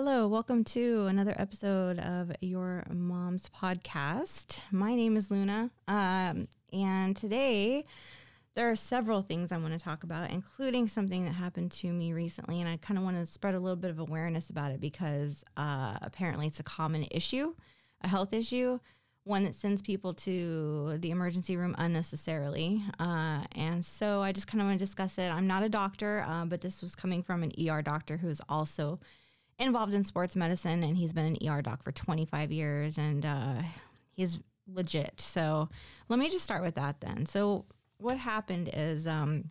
Hello, welcome to another episode of Your Mom's Podcast. My name is Luna, um, and today there are several things I want to talk about, including something that happened to me recently, and I kind of want to spread a little bit of awareness about it because uh, apparently it's a common issue, a health issue, one that sends people to the emergency room unnecessarily. Uh, and so I just kind of want to discuss it. I'm not a doctor, uh, but this was coming from an ER doctor who's also involved in sports medicine and he's been an ER doc for 25 years and uh, he's legit. So let me just start with that then. So what happened is um,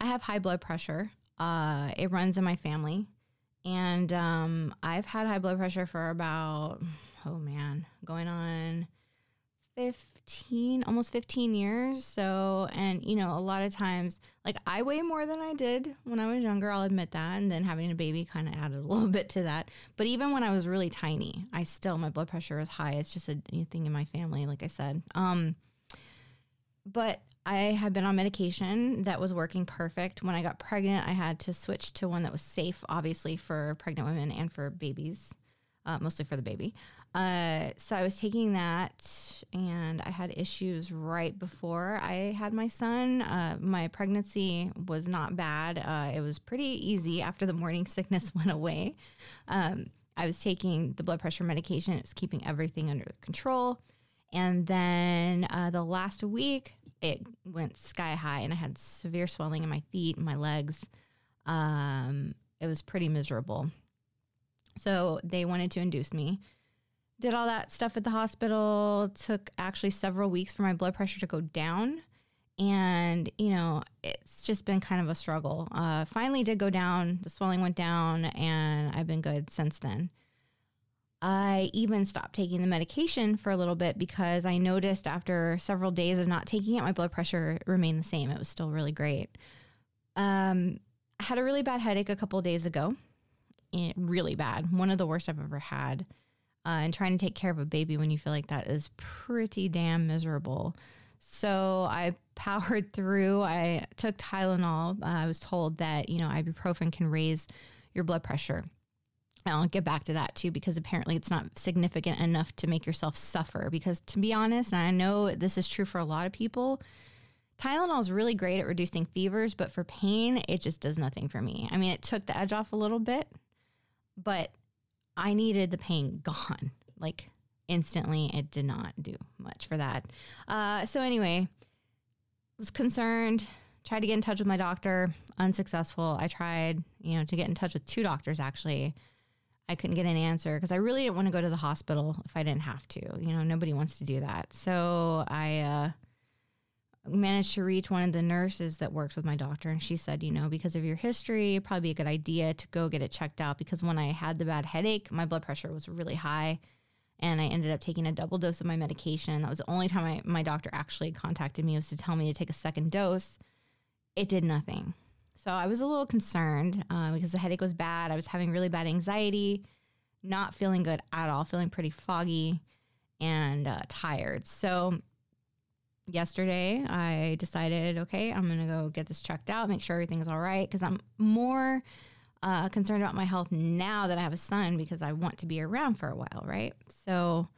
I have high blood pressure. Uh, it runs in my family. And um, I've had high blood pressure for about, oh man, going on 15, almost 15 years. So, and you know, a lot of times, like I weigh more than I did when I was younger, I'll admit that. And then having a baby kind of added a little bit to that. But even when I was really tiny, I still, my blood pressure is high. It's just a thing in my family, like I said. Um, but I had been on medication that was working perfect. When I got pregnant, I had to switch to one that was safe, obviously, for pregnant women and for babies uh, mostly for the baby. Uh, so I was taking that, and I had issues right before I had my son. Uh, my pregnancy was not bad. Uh, it was pretty easy after the morning sickness went away. Um, I was taking the blood pressure medication. It was keeping everything under control. And then uh, the last week, it went sky high, and I had severe swelling in my feet and my legs. Um, it was pretty miserable. So they wanted to induce me. Did all that stuff at the hospital. Took actually several weeks for my blood pressure to go down. And, you know, it's just been kind of a struggle. Uh, finally did go down. The swelling went down, and I've been good since then. I even stopped taking the medication for a little bit because I noticed after several days of not taking it, my blood pressure remained the same. It was still really great. Um, I had a really bad headache a couple days ago really bad. One of the worst I've ever had. Uh, and trying to take care of a baby when you feel like that is pretty damn miserable. So I powered through. I took Tylenol. Uh, I was told that, you know, ibuprofen can raise your blood pressure. I'll get back to that too, because apparently it's not significant enough to make yourself suffer. Because to be honest, and I know this is true for a lot of people, Tylenol is really great at reducing fevers, but for pain, it just does nothing for me. I mean, it took the edge off a little bit, but I needed the pain gone. Like instantly, it did not do much for that. Uh, so anyway, was concerned. Tried to get in touch with my doctor, unsuccessful. I tried, you know, to get in touch with two doctors actually. I couldn't get an answer because I really didn't want to go to the hospital if I didn't have to. You know, nobody wants to do that. So I uh, managed to reach one of the nurses that works with my doctor and she said you know because of your history probably a good idea to go get it checked out because when i had the bad headache my blood pressure was really high and i ended up taking a double dose of my medication. That was the only time I, my doctor actually contacted me was to tell me to take a second dose. It did nothing. So i was a little concerned uh, because the headache was bad. I was having really bad anxiety not feeling good at all feeling pretty foggy and uh, tired. So yesterday I decided, okay, I'm going to go get this checked out, make sure everything's all right. Because I'm more uh, concerned about my health now that I have a son because I want to be around for a while, right? So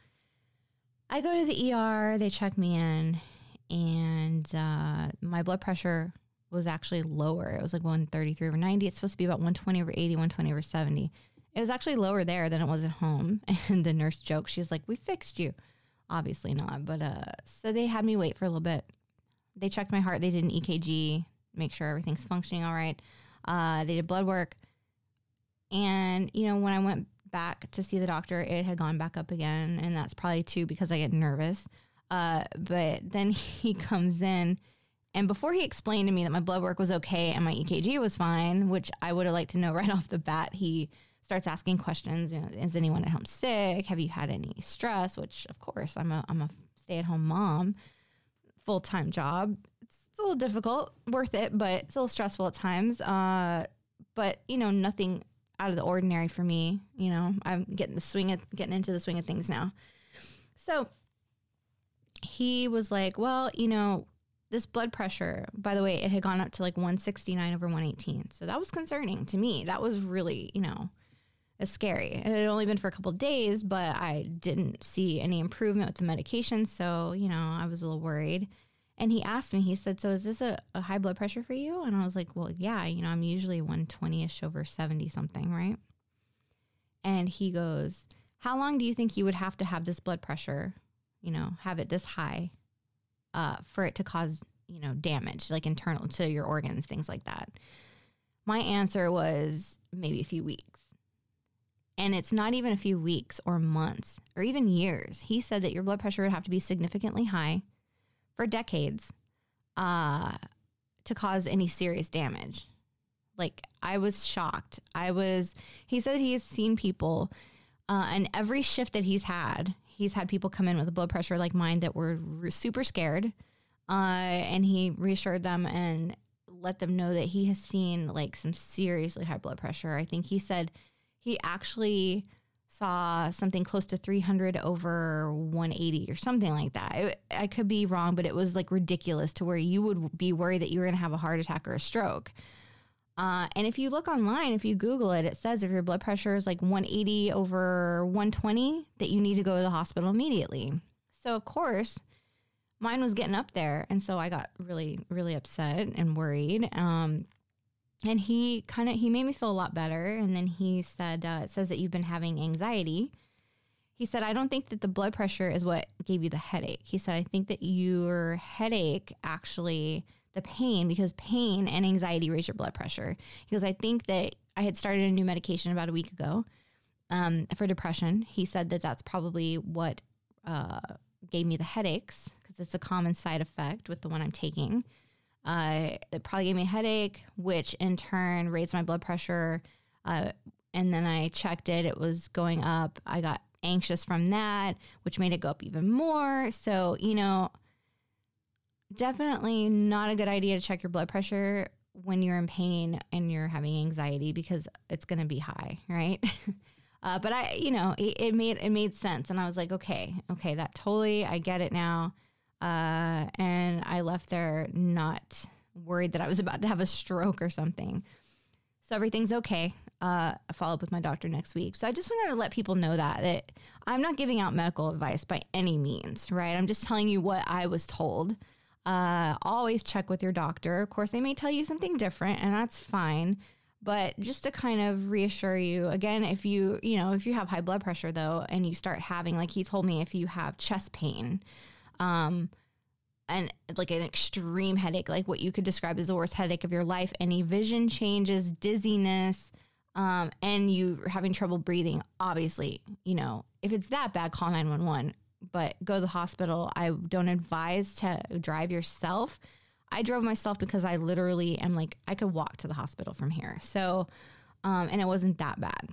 I go to the ER, they check me in, and uh, my blood pressure was actually lower. It was like 133 over 90. It's supposed to be about 120 over 80, 120 over 70. It was actually lower there than it was at home. And the nurse joked, she's like, We fixed you. Obviously not. But uh, so they had me wait for a little bit. They checked my heart. They did an EKG, make sure everything's functioning all right. Uh, they did blood work. And, you know, when I went back to see the doctor, it had gone back up again. And that's probably too because I get nervous. Uh, but then he comes in. And before he explained to me that my blood work was okay and my EKG was fine, which I would have liked to know right off the bat, he starts asking questions. You know, is anyone at home sick? Have you had any stress? Which, of course, I'm a I'm a stay at home mom, full time job. It's, it's, a little difficult, worth it, but it's a little stressful at times. Uh, but you know, nothing out of the ordinary for me. You know, I'm getting the swing of getting into the swing of things now. So he was like, well, you know, this blood pressure, by the way, it had gone up to like 169 over 118. So that was concerning to me. That was really, you know, It's scary. It had only been for a couple days, but I didn't see any improvement with the medication. So, you know, I was a little worried. And he asked me, he said, So is this a, a high blood pressure for you? And I was like, Well, yeah, you know, I'm usually 120 ish over 70 something, right? And he goes, How long do you think you would have to have this blood pressure, you know, have it this high uh, for it to cause, you know, damage, like internal to your organs, things like that? My answer was maybe a few weeks. And it's not even a few weeks or months or even years. He said that your blood pressure would have to be significantly high for decades uh, to cause any serious damage. Like, I was shocked. I was, he said he has seen people, uh, and every shift that he's had, he's had people come in with a blood pressure like mine that were super scared. Uh, and he reassured them and let them know that he has seen like some seriously high blood pressure. I think he said he actually saw something close to 300 over 180 or something like that. I could be wrong, but it was like ridiculous to where you would be worried that you were going to have a heart attack or a stroke. Uh, and if you look online, if you Google it, it says if your blood pressure is like 180 over 120, that you need to go to the hospital immediately. So, of course, mine was getting up there. And so I got really, really upset and worried. Um, and he kind of he made me feel a lot better. And then he said uh, it says that you've been having anxiety. He said i don't think that the blood pressure is what gave you the headache. He said i think that your headache actually the pain because pain and anxiety raise your blood pressure. He goes i think that i had started a new medication about a week ago um, for depression. He said that that's probably what uh, gave me the headaches because it's a common side effect with the one i'm taking uh, it probably gave me a headache, which in turn raised my blood pressure. Uh, and then I checked it, it was going up. I got anxious from that, which made it go up even more. So, you know, definitely not a good idea to check your blood pressure when you're in pain and you're having anxiety because it's going to be high, right? uh, but I, you know, it, it, made it made sense, and I was like, okay, okay, that totally, I get it now. Uh, and I left there not worried that I was about to have a stroke or something. So everything's okay. Uh, I follow up with my doctor next week. So I just wanted to let people know that, I'm not giving out medical advice by any means, right? I'm just telling you what I was told. Uh, always check with your doctor. Of course, they may tell you something different, and that's fine. But just to kind of reassure you, again, if you, you know, if you have high blood pressure though, and you start having, like he told me, if you have chest pain, um, and like an extreme headache, like what you could describe as the worst headache of your life, any vision changes, dizziness, um, and you having trouble breathing, obviously, you know, if it's that bad, call 911, but go to the hospital. I don't advise to drive yourself. I drove myself because I literally am like, I could walk to the hospital from here. So, um, and it wasn't that bad.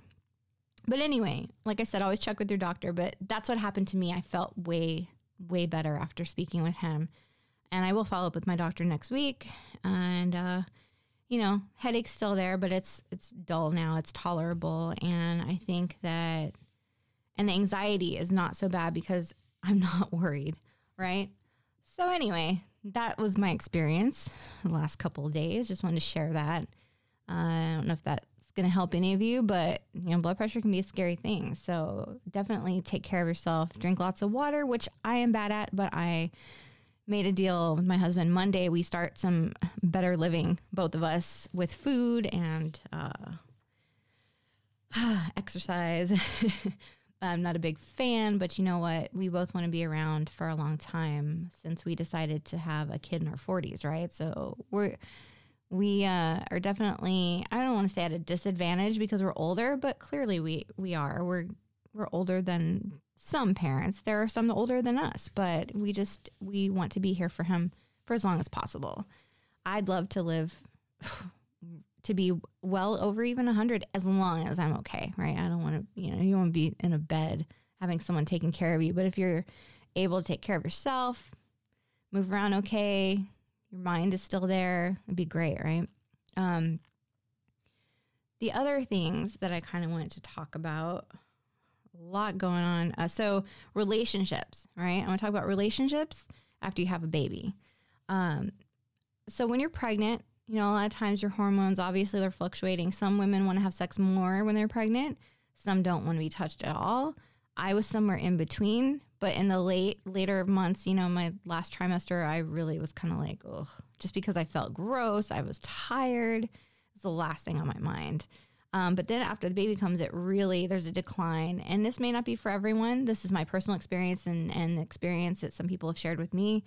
But anyway, like I said, always check with your doctor. But that's what happened to me. I felt way way better after speaking with him. And I will follow up with my doctor next week. And uh, you know, headache's still there, but it's it's dull now. It's tolerable, and I think that, and the anxiety is not so bad because I'm not worried, right? So anyway, that was my experience the last couple days. Just wanted to share that. Uh, I don't know if that's going to help any of you, but you know, blood pressure can be a scary thing. So definitely take care of yourself. Drink lots of water, which I am bad at, but I made a deal with my husband Monday. We start some better living, both of us, with food and uh, exercise. I'm not a big fan, but you know what? We both want to be around for a long time since we decided to have a kid in our 40s, right? So we're we uh, are definitely I don't want to say at a disadvantage because we're older, but clearly we we are. We're we're older than some parents. There are some older than us, but we just we want to be here for him for as long as possible. I'd love to live to be well over even 100 as long as I'm okay, right? I don't want to, you know, you want to be in a bed having someone taking care of you, but if you're able to take care of yourself, move around okay, your mind is still there, it'd be great, right? Um, the other things that I kind of wanted to talk about, a lot going on. Uh, so relationships, right? I want to talk about relationships after you have a baby. Um, so when you're pregnant, you know, a lot of times your hormones, obviously, they're fluctuating. Some women want to have sex more when they're pregnant. Some don't want to be touched at all. I was somewhere in between, but in the late later months, you know, my last trimester, I really was kind of like, oh, just because I felt gross, I was tired. It's the last thing on my mind. Um, but then after the baby comes, it really there's a decline, and this may not be for everyone. This is my personal experience and and the experience that some people have shared with me.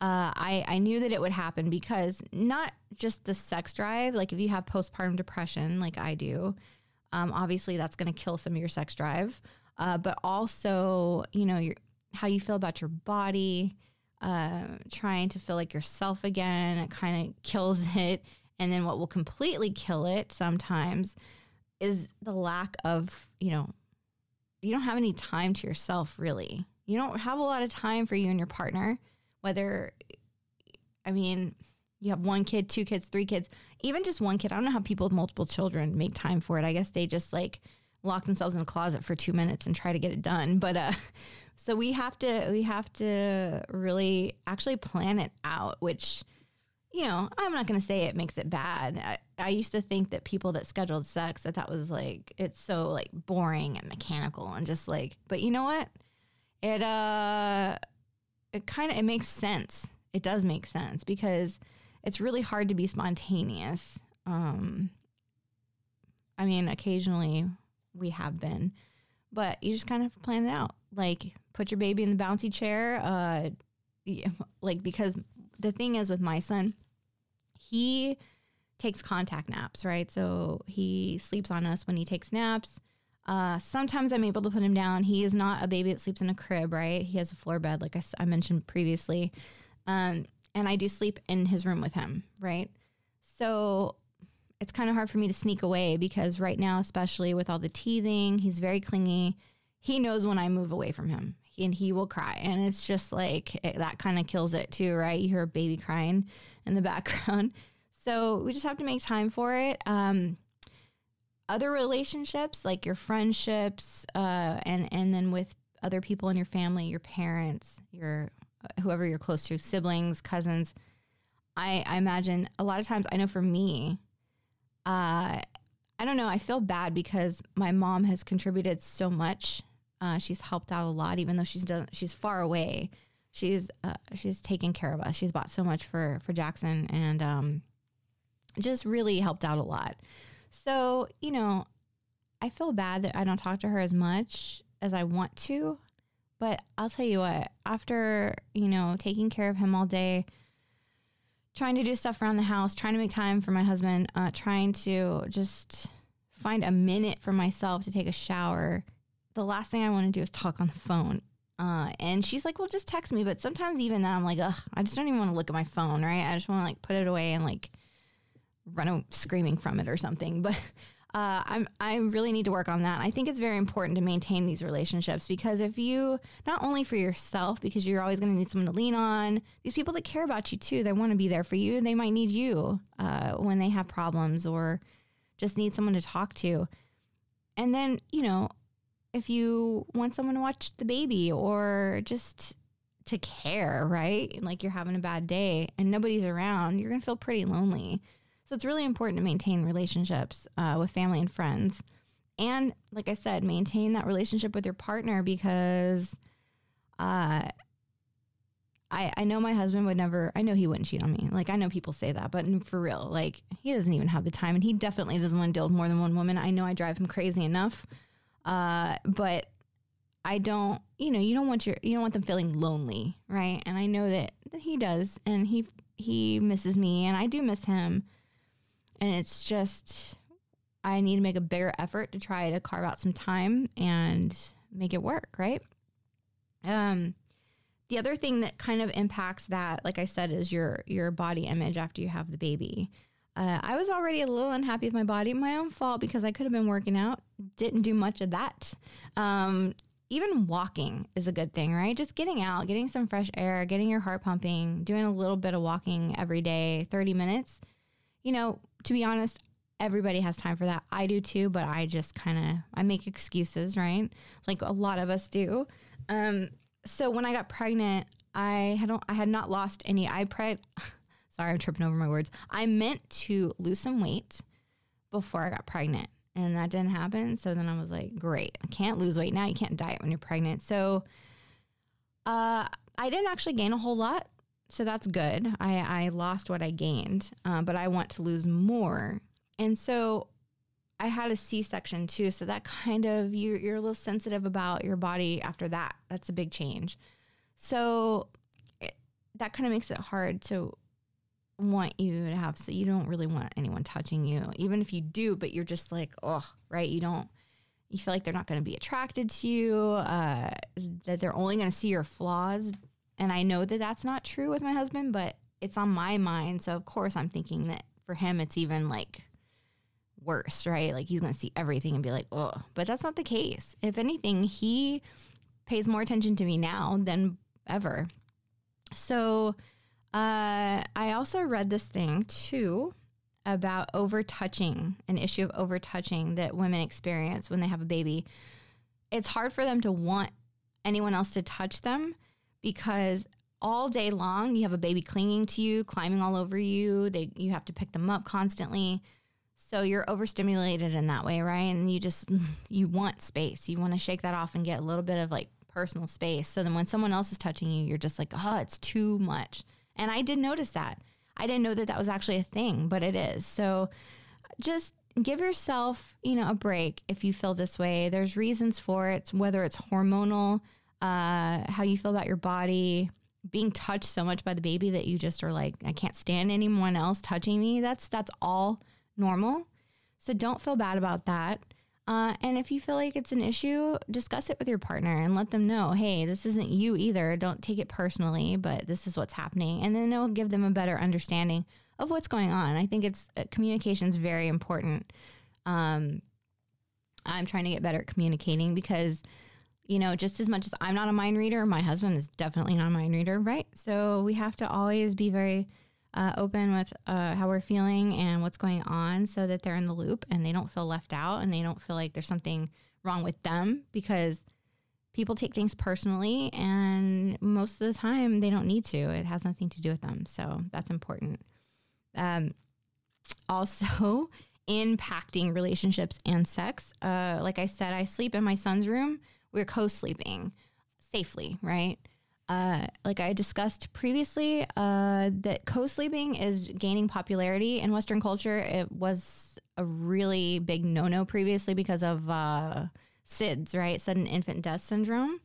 Uh, I I knew that it would happen because not just the sex drive. Like if you have postpartum depression, like I do, um, obviously that's going to kill some of your sex drive. Uh, but also, you know, your how you feel about your body, uh, trying to feel like yourself again. It kind of kills it. And then what will completely kill it sometimes is the lack of, you know, you don't have any time to yourself really. You don't have a lot of time for you and your partner, whether, I mean, you have one kid, two kids, three kids, even just one kid. I don't know how people with multiple children make time for it. I guess they just like lock themselves in a closet for two minutes and try to get it done. But, uh, so we have to, we have to really actually plan it out, which, you know, I'm not going to say it makes it bad. I, I, used to think that people that scheduled sex, that that was like, it's so like boring and mechanical and just like, but you know what? It, uh, it kind of, it makes sense. It does make sense because it's really hard to be spontaneous. Um, I mean, occasionally we have been, but you just kind of plan it out. Like put your baby in the bouncy chair. Uh, like because the thing is with my son, he takes contact naps, right? So he sleeps on us when he takes naps. Uh, sometimes I'm able to put him down. He is not a baby that sleeps in a crib, right? He has a floor bed, like I, I mentioned previously. Um, and I do sleep in his room with him, right? So it's kind of hard for me to sneak away because right now, especially with all the teething, he's very clingy. He knows when I move away from him and he will cry. And it's just like it, that kind of kills it too, right? You hear a baby crying in the background. So we just have to make time for it. Um, other relationships, like your friendships, uh, and and then with other people in your family, your parents, your uh, whoever you're close to, siblings, cousins. I, I imagine a lot of times. I know for me, uh, I don't know. I feel bad because my mom has contributed so much uh, she's helped out a lot, even though she's done, she's far away. She's uh, she's taken care of us. She's bought so much for for Jackson, and um, just really helped out a lot. So you know, I feel bad that I don't talk to her as much as I want to, but I'll tell you what. After you know taking care of him all day, trying to do stuff around the house, trying to make time for my husband, uh, trying to just find a minute for myself to take a shower the last thing I want to do is talk on the phone. Uh, and she's like, well, just text me. But sometimes even then I'm like, ugh, I just don't even want to look at my phone, right? I just want to like put it away and like run screaming from it or something. But uh, I'm I really need to work on that. I think it's very important to maintain these relationships because if you not only for yourself because you're always going to need someone to lean on, these people that care about you too, they want to be there for you. They might need you uh, when they have problems or just need someone to talk to. And then you know if you want someone to watch the baby or just to care, right? Like you're having a bad day and nobody's around, you're going to feel pretty lonely. So it's really important to maintain relationships uh, with family and friends. And like I said, maintain that relationship with your partner because uh, I, I know my husband would never, I know he wouldn't cheat on me. Like, I know people say that, but for real, like, he doesn't even have the time and he definitely doesn't want to deal with more than one woman. I know I drive him crazy enough. Uh, but I don't, you know, you don't want your, you don't want them feeling lonely, right? And I know that, that he does, and he he misses me, and I do miss him, and it's just I need to make a bigger effort to try to carve out some time and make it work, right? Um, the other thing that kind of impacts that, like I said, is your your body image after you have the baby. Uh, I was already a little unhappy with my body, my own fault because I could have been working out. Didn't do much of that. Um, even walking is a good thing, right? Just getting out, getting some fresh air, getting your heart pumping, doing a little bit of walking every day, 30 minutes. You know, to be honest, everybody has time for that. I do too, but I just kind of I make excuses, right? Like a lot of us do. Um, so when I got pregnant, I had I had not lost any. I pre Sorry, I'm tripping over my words. I meant to lose some weight before I got pregnant. and that didn't happen. So then I was like, great, I can't lose weight now. You can't diet when you're pregnant. So uh, I didn't actually gain a whole lot. So that's good. I, I lost what I gained, uh, but I want to lose more. And so I had a C section too. So that kind of, you're, you're a little sensitive about your body after that. That's a big change. So it, that kind of makes it hard to want you to have so you don't really want anyone touching you even if you do but you're just like oh right you don't you feel like they're not going to be attracted to you uh, that they're only going to see your flaws and i know that that's not true with my husband but it's on my mind. So of course i'm thinking that for him it's even like worse right? Like he's going to see everything and be like oh but that's not the case. If anything he pays more attention to me now than ever. So uh, I also read this thing too about over touching, an issue of over touching that women experience when they have a baby. It's hard for them to want anyone else to touch them because all day long you have a baby clinging to you, climbing all over you. They you have to pick them up constantly. So you're overstimulated in that way, right? And you just you want space. You want to shake that off and get a little bit of like personal space. So then when someone else is touching you, you're just like, "Oh, it's too much." And I did notice that. I didn't know that that was actually a thing, but it is. So just give yourself, you know, a break if you feel this way. There's reasons for it, whether it's hormonal, uh, how you feel about your body, being touched so much by the baby that you just are like, I can't stand anyone else touching me. That's that's all normal. So don't feel bad about that. Uh, and if you feel like it's an issue, discuss it with your partner and let them know, hey, this isn't you either. Don't take it personally, but this is what's happening. And then it'll give them a better understanding of what's going on. I think it's uh, communication is very important. Um, I'm trying to get better at communicating because, you know, just as much as I'm not a mind reader, my husband is definitely not a mind reader, right? So we have to always be very uh, open with uh, how we're feeling and what's going on so that they're in the loop and they don't feel left out and they don't feel like there's something wrong with them because people take things personally and most of the time they don't need to. It has nothing to do with them. So that's important. Um, also, impacting relationships and sex. Uh, like I said, I sleep in my son's room. We're co sleeping safely, right? uh, like I discussed previously, uh, that co-sleeping is gaining popularity in Western culture. It was a really big no-no previously because of uh, SIDS, right? Sudden infant death syndrome.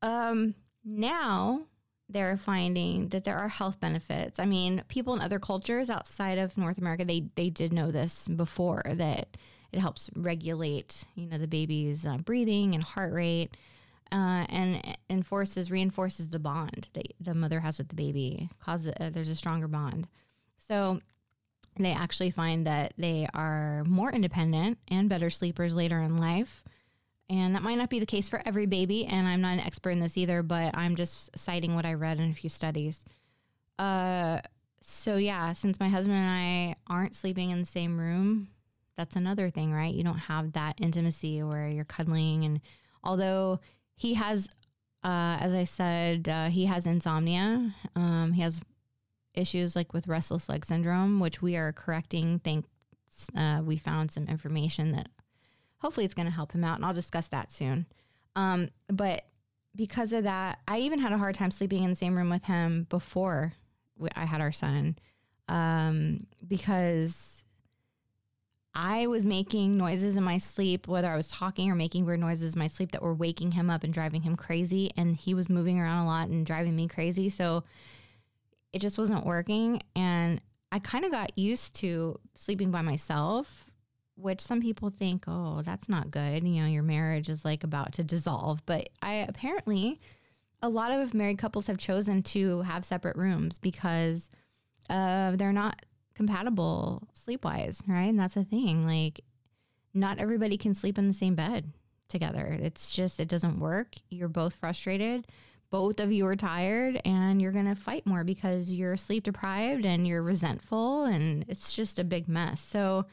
Um, now they're finding that there are health benefits. I mean, people in other cultures outside of North America, they they did know this before that it helps regulate, you know, the baby's uh, breathing and heart rate uh, and enforces reinforces the bond that the mother has with the baby. Causes uh, there's a stronger bond. So they actually find that they are more independent and better sleepers later in life. And that might not be the case for every baby. And I'm not an expert in this either, but I'm just citing what I read in a few studies. Uh, so yeah, since my husband and I aren't sleeping in the same room, that's another thing, right? You don't have that intimacy where you're cuddling. And although he has, uh, as I said, uh, he has insomnia. Um, he has issues like with restless leg syndrome, which we are correcting. Thanks, uh, we found some information that hopefully it's going to help him out, and I'll discuss that soon. Um, but because of that, I even had a hard time sleeping in the same room with him before I had our son, um, because I was making noises in my sleep, whether I was talking or making weird noises in my sleep that were waking him up and driving him crazy. And he was moving around a lot and driving me crazy. So it just wasn't working. And I kind of got used to sleeping by myself, which some people think, oh, that's not good. You know, your marriage is like about to dissolve. But I apparently, a lot of married couples have chosen to have separate rooms because uh, they're not compatible sleep-wise, right? And that's the thing. Like not everybody can sleep in the same bed together. It's just it doesn't work. You're both frustrated. Both of you are tired and you're going to fight more because you're sleep deprived and you're resentful and it's just a big mess. So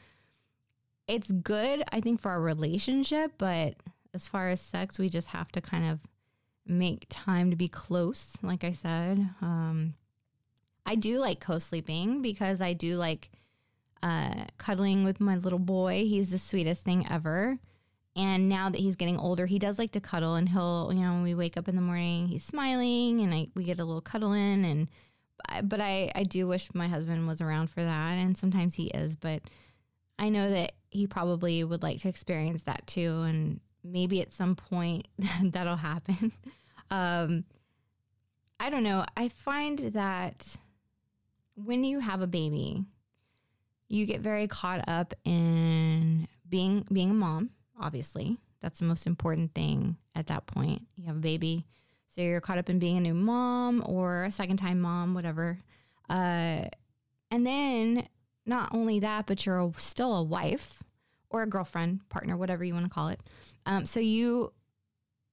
it's good I think for our relationship, but as far as sex, we just have to kind of make time to be close, like I said. Um, I do like co sleeping because I do like uh, cuddling with my little boy. He's the sweetest thing ever. And now that he's getting older, he does like to cuddle, and he'll, you know, when we wake up in the morning, he's smiling, and I, we get a little cuddle in. And but I, I do wish my husband was around for that, and sometimes he is, but I know that he probably would like to experience that too, and maybe at some point that'll happen. um, I don't know. I find that when you have a baby, you get very caught up in being being a mom, obviously. That's the most important thing at that point. You have a baby. So you're caught up in being a new mom or a second time mom, whatever. Uh, and then not only that, but you're a, still a wife or a girlfriend, partner, whatever you want to call it. Um, so you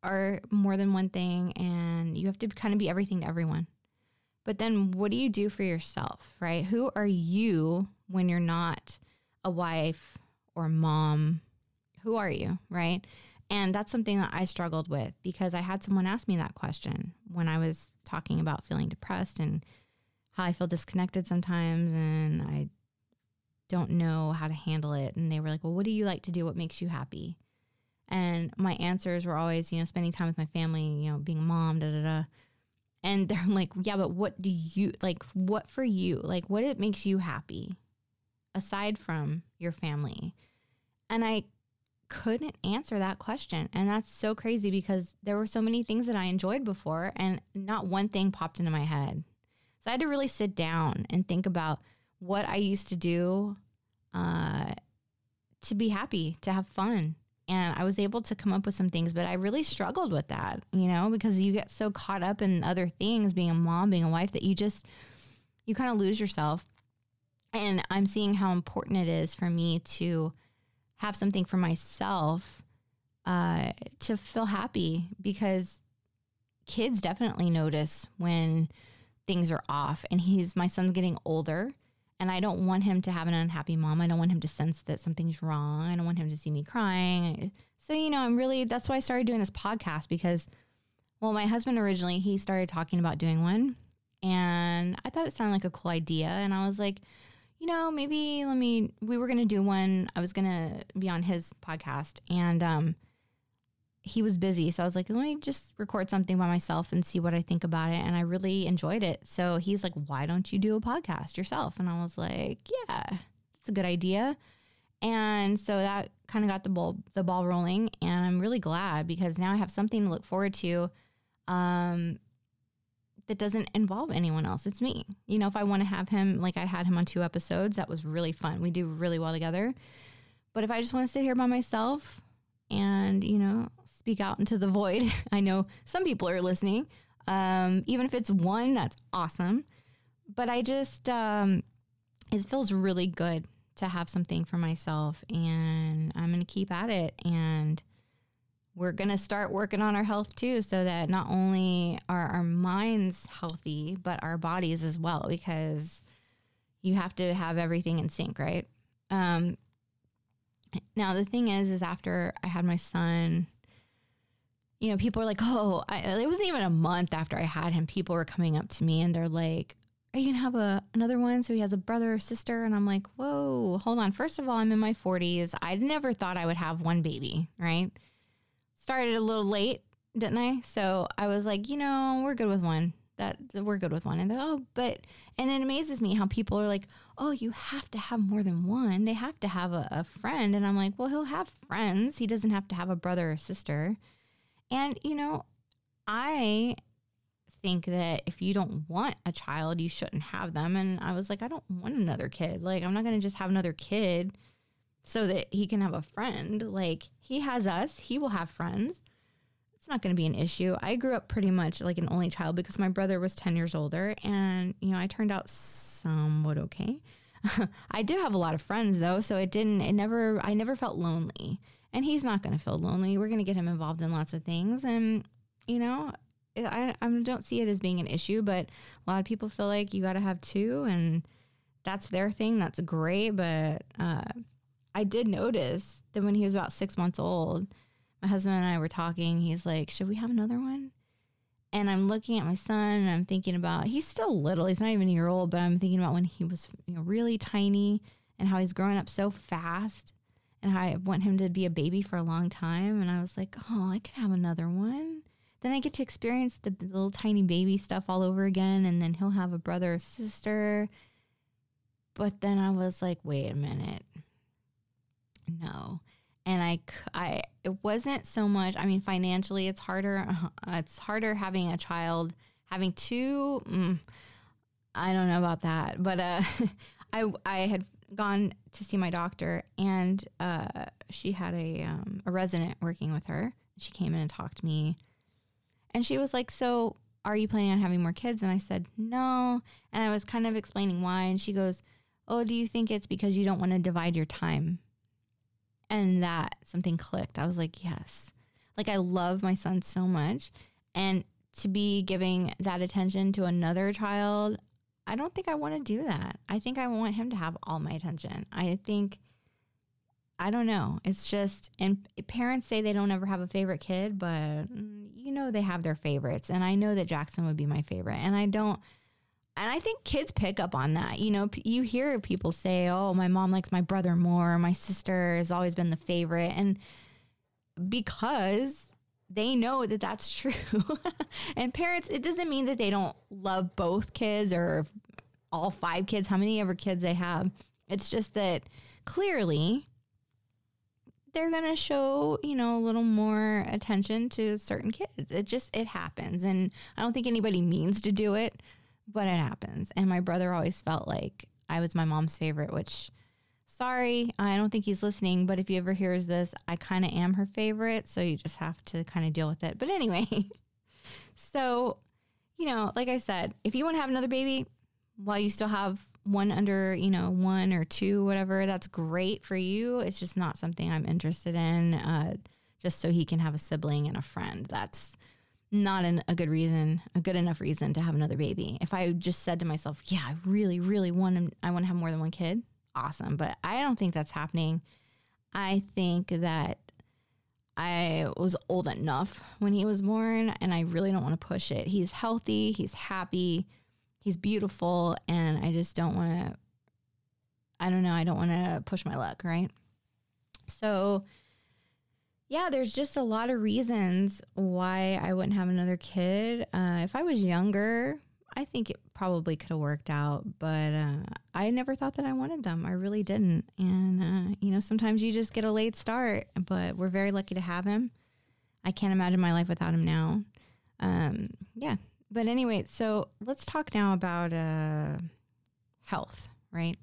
are more than one thing and you have to kind of be everything to everyone. But then what do you do for yourself, right? Who are you when you're not a wife or mom? Who are you, right? And that's something that I struggled with because I had someone ask me that question when I was talking about feeling depressed and how I feel disconnected sometimes and I don't know how to handle it. And they were like, Well, what do you like to do? What makes you happy? And my answers were always, you know, spending time with my family, you know, being a mom, da da da. And they're like, yeah, but what do you like? What for you? Like, what it makes you happy aside from your family? And I couldn't answer that question. And that's so crazy because there were so many things that I enjoyed before and not one thing popped into my head. So I had to really sit down and think about what I used to do uh, to be happy, to have fun, and I was able to come up with some things, but I really struggled with that, you know, because you get so caught up in other things, being a mom, being a wife, that you just, you kind of lose yourself. And I'm seeing how important it is for me to have something for myself uh, to feel happy because kids definitely notice when things are off. And he's, my son's getting older and I don't want him to have an unhappy mom. I don't want him to sense that something's wrong. I don't want him to see me crying. So, you know, I'm really, that's why I started doing this podcast because, well, my husband originally, he started talking about doing one and I thought it sounded like a cool idea. And I was like, you know, maybe let me, we were going to do one. I was going to be on his podcast and, um, he was busy. So I was like, let me just record something by myself and see what I think about it. And I really enjoyed it. So he's like, why don't you do a podcast yourself? And I was like, yeah, it's a good idea. And so that kind of got the ball the ball rolling. And I'm really glad because now I have something to look forward to um, that doesn't involve anyone else. It's me. You know, if I want to have him, like I had him on two episodes, that was really fun. We do really well together. But if I just want to sit here by myself and, you know, speak out into the void. I know some people are listening. Um, even if it's one, that's awesome. But I just, um, it feels really good to have something for myself, and I'm going to keep at it. And we're going to start working on our health too, so that not only are our minds healthy, but our bodies as well, because you have to have everything in sync, right? Um, now the thing is, is after I had my son, you know, people were like, oh, I, it wasn't even a month after I had him. People were coming up to me and they're like, are you gonna have a another one? So he has a brother or sister, and I'm like, whoa, hold on. First of all, I'm in my 40s. I never thought I would have one baby, right? Started a little late, didn't I? So I was like, you know, we're good with one. That we're good with one. And oh, but and it amazes me how people are like, oh, you have to have more than one. They have to have a, a friend, and I'm like, well, he'll have friends. He doesn't have to have a brother or sister. And, you know, I think that if you don't want a child, you shouldn't have them. And I was like, I don't want another kid. Like, I'm not going to just have another kid so that he can have a friend. Like, he has us, he will have friends. It's not going to be an issue. I grew up pretty much like an only child because my brother was 10 years older. And, you know, I turned out somewhat okay. I do have a lot of friends though. So it didn't, it never, I never felt lonely and he's not going to feel lonely. We're going to get him involved in lots of things, and you know, I, I don't see it as being an issue. But a lot of people feel like you got to have two, and that's their thing. That's great, but uh, I did notice that when he was about six months old, my husband and I were talking. He's like, "Should we have another one?" And I'm looking at my son, and I'm thinking about he's still little. He's not even a year old, but I'm thinking about when he was you know really tiny and how he's growing up so fast and I want him to be a baby for a long time. And I was like, oh, I could have another one. Then I get to experience the little tiny baby stuff all over again. And then he'll have a brother or sister. But then I was like, wait a minute. No. And I, I, it wasn't so much, I mean, financially, it's harder. It's harder having a child, having two. Mm, I don't know about that, but uh, I I had gone to see my doctor, and uh, she had a um, a resident working with her. She came in and talked to me, and she was like, "So, are you planning on having more kids?" And I said, "No." And I was kind of explaining why, and she goes, "Oh, do you think it's because you don't want to divide your time?" And that something clicked. I was like, "Yes." Like I love my son so much, and to be giving that attention to another child, I don't think I want to do that. I think I want him to have all my attention. I think, I don't know. It's just, and parents say they don't ever have a favorite kid, but mm, you know, they have their favorites. And I know that Jackson would be my favorite. And I don't, and I think kids pick up on that. You know, you hear people say, oh, my mom likes my brother more. My sister has always been the favorite. And because they know that that's true. and parents, it doesn't mean that they don't love both kids or all five kids, how many ever kids they have. It's just that clearly they're going to show, you know, a little more attention to certain kids. It just, it happens. And I don't think anybody means to do it, but it happens. And my brother always felt like I was my mom's favorite, which sorry, I don't think he's listening, but if he ever hears this, I kind of am her favorite. So you just have to kind of deal with it. But anyway, so, you know, like I said, if you want to have another baby while you still have one under, you know, one or two, whatever, that's great for you. It's just not something I'm interested in, uh, just so he can have a sibling and a friend. That's not an, a good reason, a good enough reason to have another baby. If I just said to myself, yeah, I really, really want to, I want to have more than one kid, awesome. But I don't think that's happening. I think that I was old enough when he was born and I really don't want to push it. He's healthy, he's happy, he's beautiful, and I just don't want to, I don't know, I don't want to push my luck, right? So, yeah, there's just a lot of reasons why I wouldn't have another kid. Uh, if I was younger, I think it probably could have worked out, but uh, I never thought that I wanted them. I really didn't. And, uh, you know, sometimes you just get a late start, but we're very lucky to have him. I can't imagine my life without him now. Um, yeah. But anyway, so let's talk now about uh, health, right?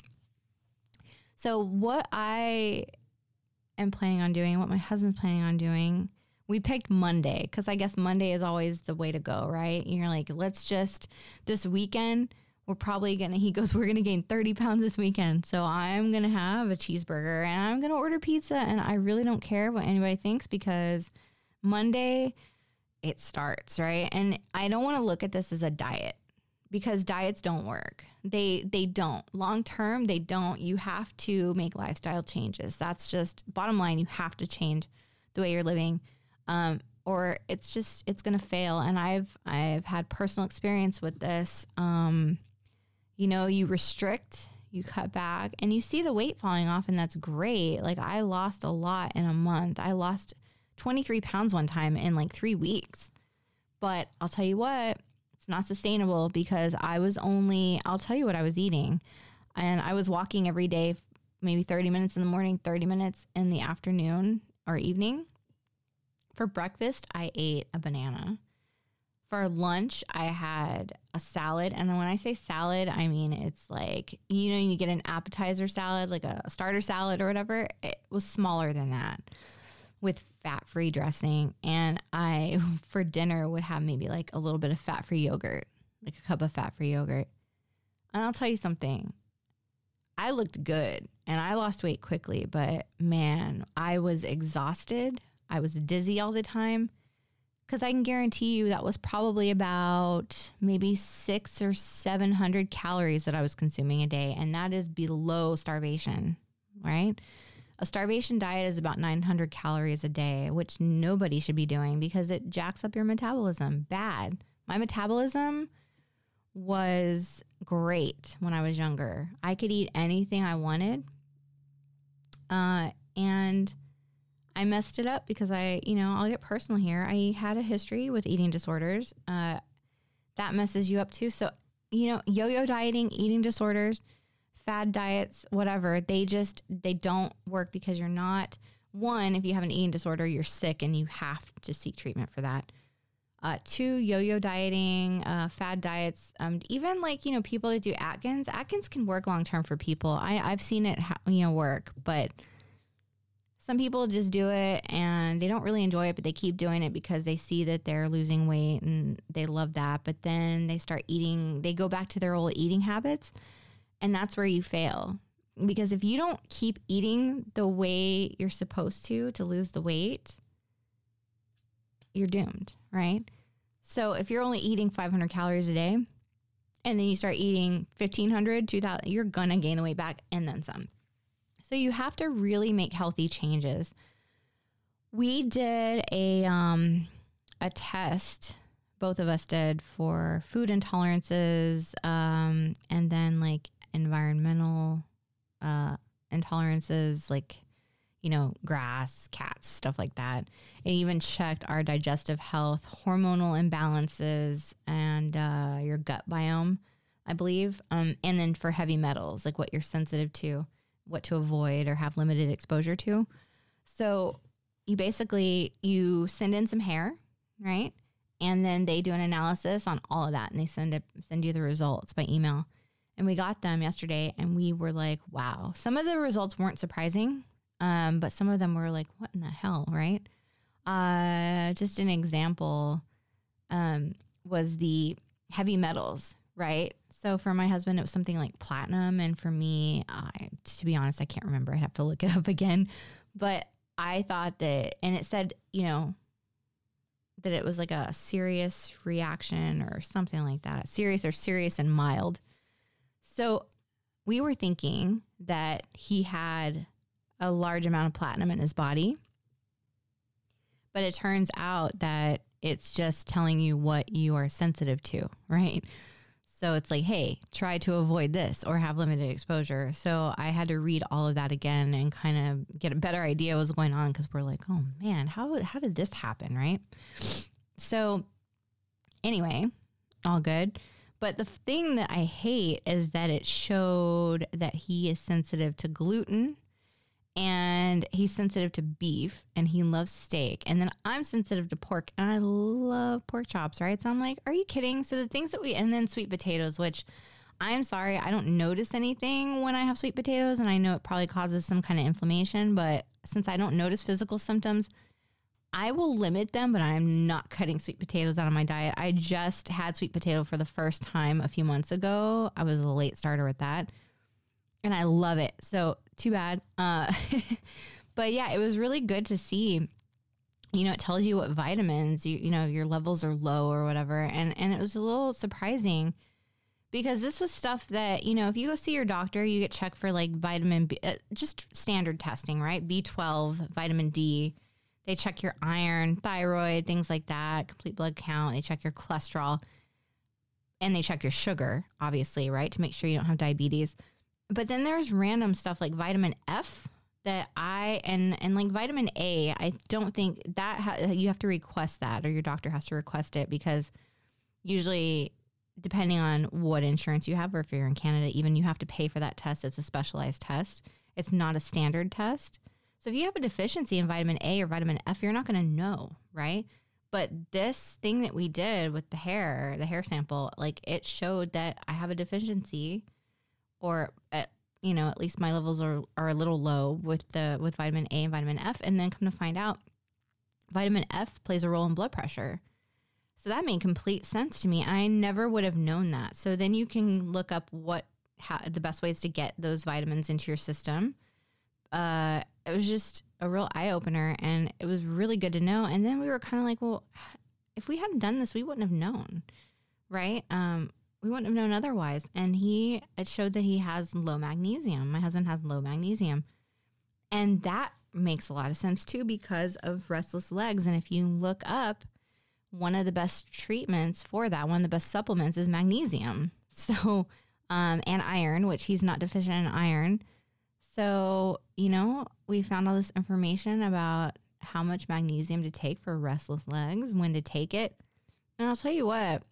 So, what I am planning on doing, what my husband's planning on doing, we picked Monday because I guess Monday is always the way to go, right? You're like, let's just this weekend, we're probably gonna, he goes, we're gonna gain 30 pounds this weekend. So I'm gonna have a cheeseburger and I'm gonna order pizza. And I really don't care what anybody thinks because Monday it starts, right? And I don't wanna look at this as a diet because diets don't work. They they don't. Long term, they don't. You have to make lifestyle changes. That's just bottom line, you have to change the way you're living um, or it's just it's going to fail. And I've I've had personal experience with this. Um, you know, you restrict, you cut back, and you see the weight falling off, and that's great. Like I lost a lot in a month. I lost 23 pounds one time in like three weeks. But I'll tell you what, it's not sustainable because I was only, I'll tell you what I was eating. And I was walking every day, maybe 30 minutes in the morning, 30 minutes in the afternoon or evening. For breakfast, I ate a banana. For lunch, I had a salad. And when I say salad, I mean it's like, you know, you get an appetizer salad, like a starter salad or whatever. It was smaller than that with fat free dressing. And I, for dinner, would have maybe like a little bit of fat free yogurt, like a cup of fat free yogurt. And I'll tell you something I looked good and I lost weight quickly, but man, I was exhausted I was dizzy all the time. Because I can guarantee you that was probably about maybe six or 700 calories that I was consuming a day. And that is below starvation, right? A starvation diet is about 900 calories a day, which nobody should be doing because it jacks up your metabolism bad. My metabolism was great when I was younger. I could eat anything I wanted Uh, and I messed it up because I, you know, I'll get personal here. I had a history with eating disorders. Uh, that messes you up too. So, you know, yo-yo dieting, eating disorders, fad diets, whatever, they just they don't work because you're not one, if you have an eating disorder, you're sick and you have to seek treatment for that. Uh, two, yo-yo dieting, uh, fad diets, um, even like you know people that do Atkins. Atkins can work long term for people. I I've seen it you know work, but some people just do it and they don't really enjoy it, but they keep doing it because they see that they're losing weight and they love that. But then they start eating, they go back to their old eating habits, and that's where you fail because if you don't keep eating the way you're supposed to to lose the weight, you're doomed, right? So if you're only eating 500 calories a day and then you start eating 1500, 2000, you're going to gain the weight back and then some. So you have to really make healthy changes. We did a um a test both of us did for food intolerances um and then like environmental uh, intolerances like, you know, grass, cats, stuff like that. It even checked our digestive health, hormonal imbalances, and uh, your gut biome, I believe. Um, and then for heavy metals, like what you're sensitive to, what to avoid or have limited exposure to. So you basically you send in some hair, right? And then they do an analysis on all of that, and they send it send you the results by email and we got them yesterday and we were like wow some of the results weren't surprising um, but some of them were like what in the hell right uh, just an example um, was the heavy metals right so for my husband it was something like platinum and for me I, to be honest i can't remember i'd have to look it up again but i thought that and it said you know that it was like a serious reaction or something like that serious or serious and mild so we were thinking that he had a large amount of platinum in his body. But it turns out that it's just telling you what you are sensitive to, right? So it's like, hey, try to avoid this or have limited exposure. So I had to read all of that again and kind of get a better idea what was going on because we're like, oh man, how how did this happen, right? So anyway, all good. But the thing that I hate is that it showed that he is sensitive to gluten and he's sensitive to beef and he loves steak. And then I'm sensitive to pork and I love pork chops, right? So I'm like, are you kidding? So the things that we, and then sweet potatoes, which I'm sorry, I don't notice anything when I have sweet potatoes. And I know it probably causes some kind of inflammation, but since I don't notice physical symptoms, I will limit them, but I'm not cutting sweet potatoes out of my diet. I just had sweet potato for the first time a few months ago. I was a late starter with that. And I love it. So too bad. Uh, but yeah, it was really good to see. You know, it tells you what vitamins you you know your levels are low or whatever, and and it was a little surprising because this was stuff that you know if you go see your doctor, you get checked for like vitamin B, uh, just standard testing, right? B twelve, vitamin D, they check your iron, thyroid, things like that, complete blood count. They check your cholesterol and they check your sugar, obviously, right? To make sure you don't have diabetes. But then there's random stuff like vitamin F that I and and like vitamin A, I don't think that ha- you have to request that or your doctor has to request it because usually depending on what insurance you have or if you're in Canada even you have to pay for that test. It's a specialized test. It's not a standard test. So if you have a deficiency in vitamin A or vitamin F, you're not going to know, right? But this thing that we did with the hair, the hair sample, like it showed that I have a deficiency or at, you know, at least my levels are, are a little low with the with vitamin A and vitamin F and then come to find out vitamin F plays a role in blood pressure. So that made complete sense to me. I never would have known that. So then you can look up what how, the best ways to get those vitamins into your system. Uh, it was just a real eye opener and it was really good to know. And then we were kind of like, well, if we hadn't done this, we wouldn't have known, right? Um, we wouldn't have known otherwise. And he, it showed that he has low magnesium. My husband has low magnesium. And that makes a lot of sense too because of restless legs. And if you look up, one of the best treatments for that, one of the best supplements is magnesium. So, um, and iron, which he's not deficient in iron. So, you know, we found all this information about how much magnesium to take for restless legs, when to take it. And I'll tell you what,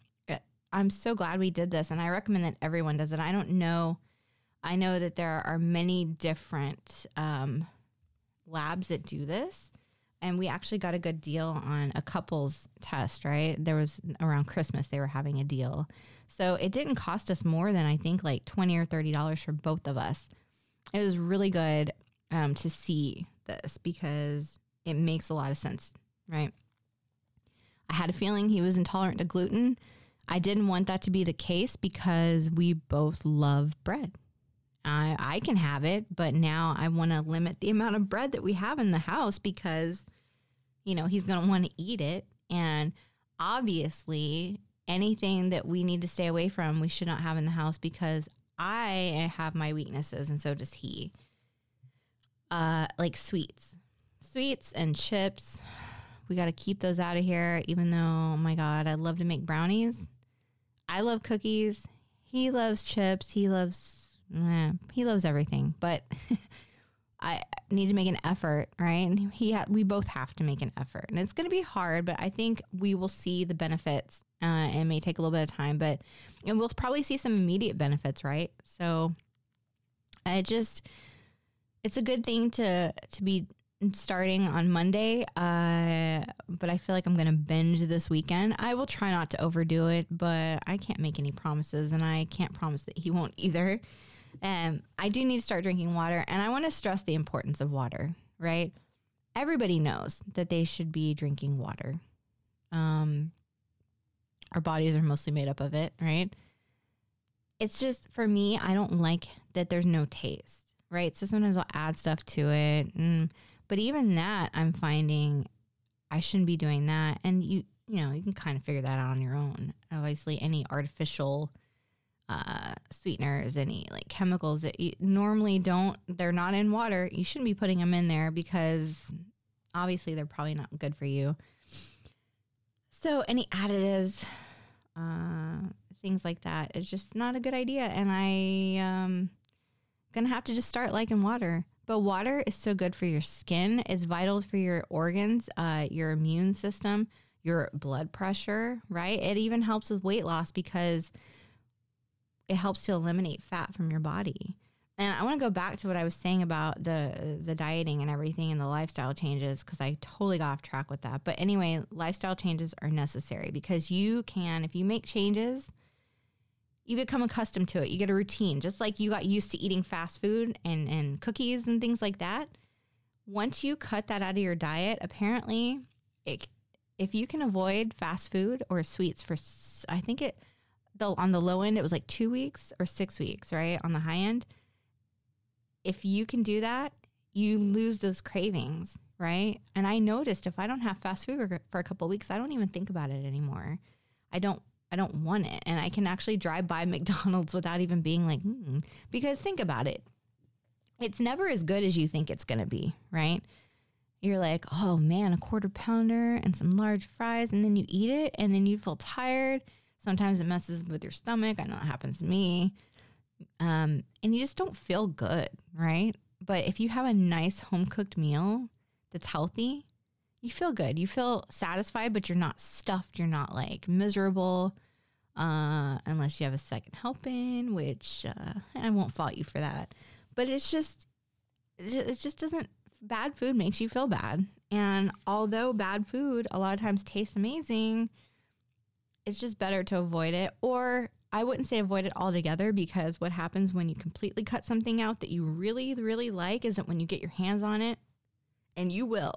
I'm so glad we did this. And I recommend that everyone does it. I don't know. I know that there are many different um, labs that do this. And we actually got a good deal on a couples test, right? There was around Christmas, they were having a deal. So it didn't cost us more than I think like 20 or $30 for both of us. It was really good um, to see this because it makes a lot of sense, right? I had a feeling he was intolerant to gluten. I didn't want that to be the case because we both love bread. I, I can have it, but now I want to limit the amount of bread that we have in the house because, you know, he's going to want to eat it. And obviously, anything that we need to stay away from, we should not have in the house because I have my weaknesses and so does he. Uh, like sweets, sweets and chips. We got to keep those out of here, even though, oh my God, I love to make brownies. I love cookies. He loves chips. He loves, eh, he loves everything. But I need to make an effort, right? And he, ha- we both have to make an effort, and it's going to be hard. But I think we will see the benefits. Uh, it may take a little bit of time, but and we'll probably see some immediate benefits, right? So I just, it's a good thing to to be starting on Monday, uh, but I feel like I'm going to binge this weekend. I will try not to overdo it, but I can't make any promises, and I can't promise that he won't either. Um, I do need to start drinking water, and I want to stress the importance of water, right? Everybody knows that they should be drinking water. Um, our bodies are mostly made up of it, right? It's just for me, I don't like that there's no taste, right? So sometimes I'll add stuff to it. And, but even that, I'm finding I shouldn't be doing that. And you, you know, you can kind of figure that out on your own. Obviously, any artificial uh, sweeteners, any like chemicals that you normally don't, they're not in water. You shouldn't be putting them in there because obviously they're probably not good for you. So, any additives, uh, things like that But water is so good for your skin. It's vital for your organs, uh, your immune system, your blood pressure. Right. It even helps with weight loss because it helps to eliminate fat from your body. And I want to go back to what I was saying about the the dieting and everything and the lifestyle changes because I totally got off track with that. But anyway, lifestyle changes are necessary because you can, if you make changes, you become accustomed to it. You get a routine, just like you got used to eating fast food and, and cookies and things like that. Once you cut that out of your diet, apparently, it, if you can avoid fast food or sweets for, I think it, the, on the low end, it was like two weeks or six weeks, right? On the high end if you can do that, you lose those cravings, right? And I noticed if I don't have fast food for a couple weeks, I don't even think about it anymore. I don't I don't want it. And I can actually drive by McDonald's without even being like, hmm. because think about it. It's never as good as you think it's going to be, right? You're like, oh man, a quarter pounder and some large fries. And then you eat it and then you feel tired. Sometimes it messes with your stomach. I know it happens to me um, and you just don't feel good, right? But if you have a nice home cooked meal that's healthy, you feel good. You feel satisfied, but you're not stuffed. You're not like miserable, uh, unless you have a second helping, which uh, I won't fault you for that. But it's just, it just doesn't. Bad food makes you feel bad, and although bad food a lot of times tastes amazing, it's just better to avoid it or I wouldn't say avoid it altogether because what happens when you completely cut something out that you really, really like is that when you get your hands on it, and you will,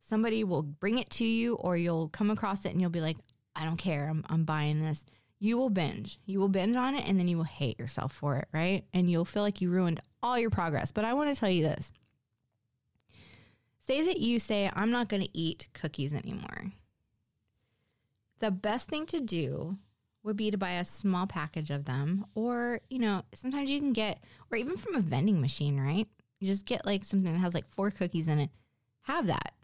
somebody will bring it to you or you'll come across it and you'll be like, I don't care, I'm, I'm buying this. You will binge. You will binge on it and then you will hate yourself for it, right? And you'll feel like you ruined all your progress. But I want to tell you this say that you say, I'm not going to eat cookies anymore. The best thing to do would be to buy a small package of them or you know sometimes you can get or even from a vending machine right you just get like something that has like four cookies in it have that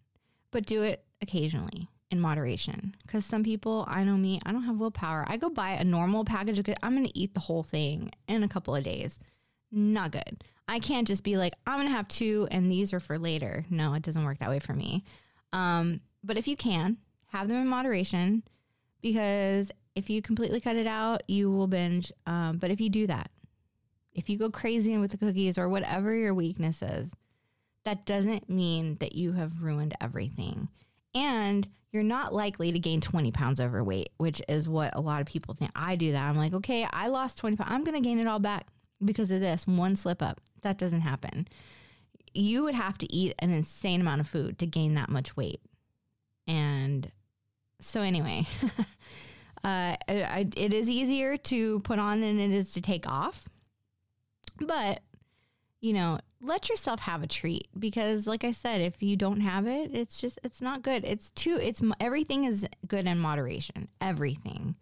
but do it occasionally in moderation because some people i know me i don't have willpower i go buy a normal package of i'm going to eat the whole thing in a couple of days Not good. I can't just be like, I'm going to have two and these are for later. No, it doesn't work that way for me. Um, but if you can, have them in moderation because if you completely cut it out, you will binge. Um, but if you do that, if you go crazy with the cookies or whatever your weakness is, that doesn't mean that you have ruined everything. And you're not likely to gain 20 pounds overweight, which is what a lot of people think. I do that. I'm like, okay, I lost 20 pounds. I'm going to gain it all back because of this one slip up. That doesn't happen. You would have to eat an insane amount of food to gain that much weight. And so, anyway, uh, it is easier to put on than it is to take off. But, you know, let yourself have a treat because like I said, if you don't have it, it's just it's not good. It's too it's everything is good in moderation. Everything.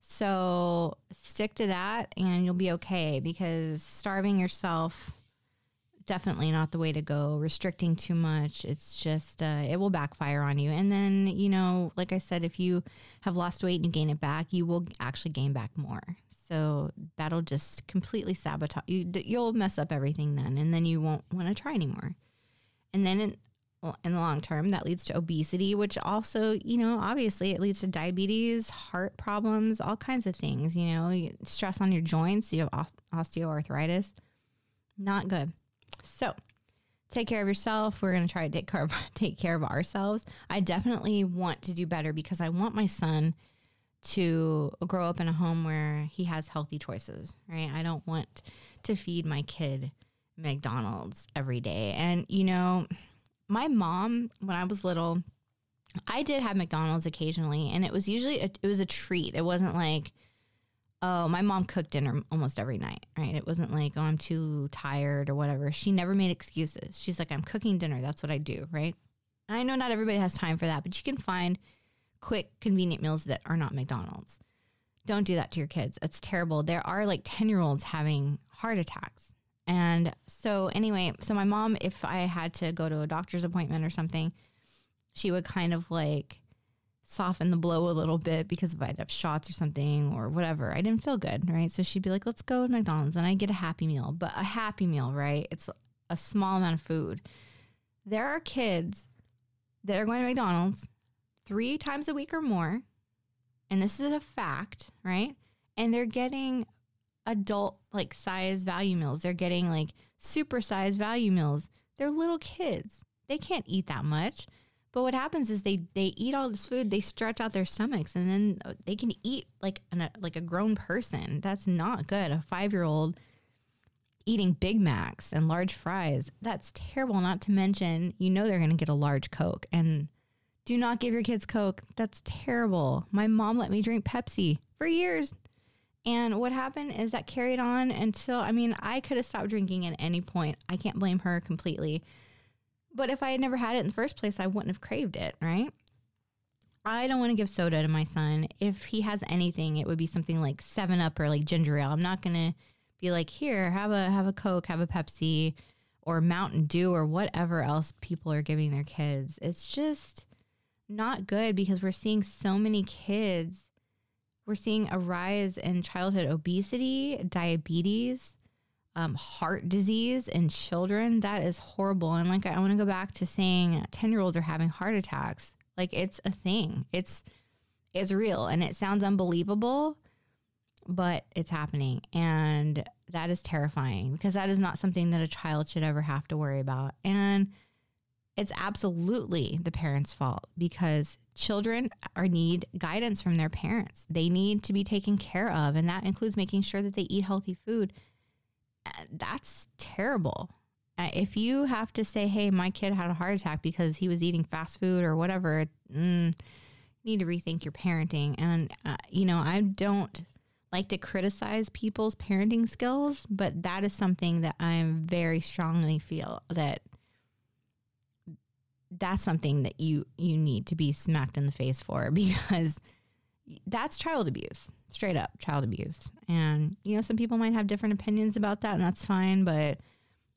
So stick to that and you'll be okay because starving yourself definitely not the way to go. Restricting too much, it's just uh, it will backfire on you. And then, you know, like I said, if you have lost weight and you gain it back, you will actually gain back more. So that'll just completely sabotage you. You'll mess up everything then, and then you won't want to try anymore. And then in, in the long term, that leads to obesity, which also, you know, obviously it leads to diabetes, heart problems, all kinds of things. You know, stress on your joints, you have osteoarthritis. Not good. So take care of yourself. We're going to try to take care of, take care of ourselves. I definitely want to do better because I want my son to grow up in a home where he has healthy choices, right? I don't want to feed my kid McDonald's every day. And, you know, my mom, when I was little, I did have McDonald's occasionally, and it was usually, a, it was a treat. It wasn't like, oh, my mom cooked dinner almost every night, right? It wasn't like, oh, I'm too tired or whatever. She never made excuses. She's like, I'm cooking dinner. That's what I do, right? I know not everybody has time for that, but you can find quick, convenient meals that are not McDonald's. Don't do that to your kids. It's terrible. There are like 10 year olds having heart attacks. And so, anyway, so my mom, if I had to go to a doctor's appointment or something, she would kind of like soften the blow a little bit because if I'd have shots or something or whatever, I didn't feel good, right? So she'd be like, let's go to McDonald's and I get a happy meal, but a happy meal, right? It's a small amount of food. There are kids that are going to McDonald's three times a week or more, and this is a fact, right? And they're getting adult like size value meals. They're getting like super size value meals. They're little kids. They can't eat that much. But what happens is they they eat all this food, they stretch out their stomachs, and then uh, they can eat like an, a, like a grown person. That's not good. A five year old eating Big Macs and large fries. That's terrible. Not to mention, you know they're going to get a large Coke, and do not give your kids Coke. That's terrible. My mom let me drink Pepsi for years. And what happened is that carried on until, I mean, I could have stopped drinking at any point. I can't blame her completely. But if I had never had it in the first place, I wouldn't have craved it, right? I don't want to give soda to my son. If he has anything, it would be something like 7 Up or like ginger ale. I'm not going to be like, "Here, have a have a Coke, have a Pepsi or Mountain Dew or whatever else people are giving their kids." It's just not good because we're seeing so many kids. We're seeing a rise in childhood obesity, diabetes, um, heart disease in children. That is horrible. And like, I want to go back to saying 10 year olds are having heart attacks. Like, it's a thing. It's, it's real and it sounds unbelievable, but it's happening. And that is terrifying because that is not something that a child should ever have to worry about. And it's absolutely the parents' fault because children are need guidance from their parents. They need to be taken care of, and that includes making sure that they eat healthy food. That's terrible. Uh, if you have to say, "Hey, my kid had a heart attack because he was eating fast food or whatever," mm, you need to rethink your parenting. And uh, you know, I don't like to criticize people's parenting skills, but that is something that I very strongly feel that that's something that you you need to be smacked in the face for because that's child abuse straight up child abuse. And you know some people might have different opinions about that and that's fine but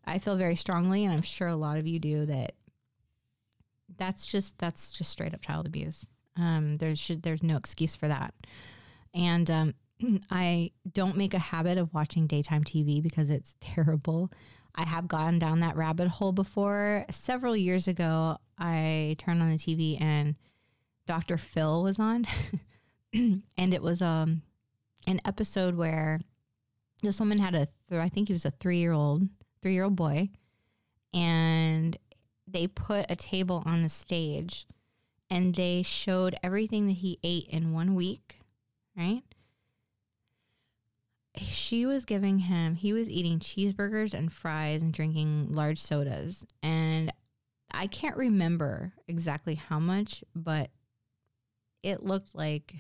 i feel very strongly and i'm sure a lot of you do that that's just that's just straight up child abuse. Um there's there's no excuse for that. And um I don't make a habit of watching daytime TV because it's terrible. I have gone down that rabbit hole before. Several years ago, I turned on the TV and Dr. Phil was on. and it was um an episode where this woman had a th- I think he was a 3-year-old 3-year-old boy and they put a table on the stage and they showed everything that he ate in one week, right? She was giving him, he was eating cheeseburgers and fries and drinking large sodas. And I can't remember exactly how much, but it looked like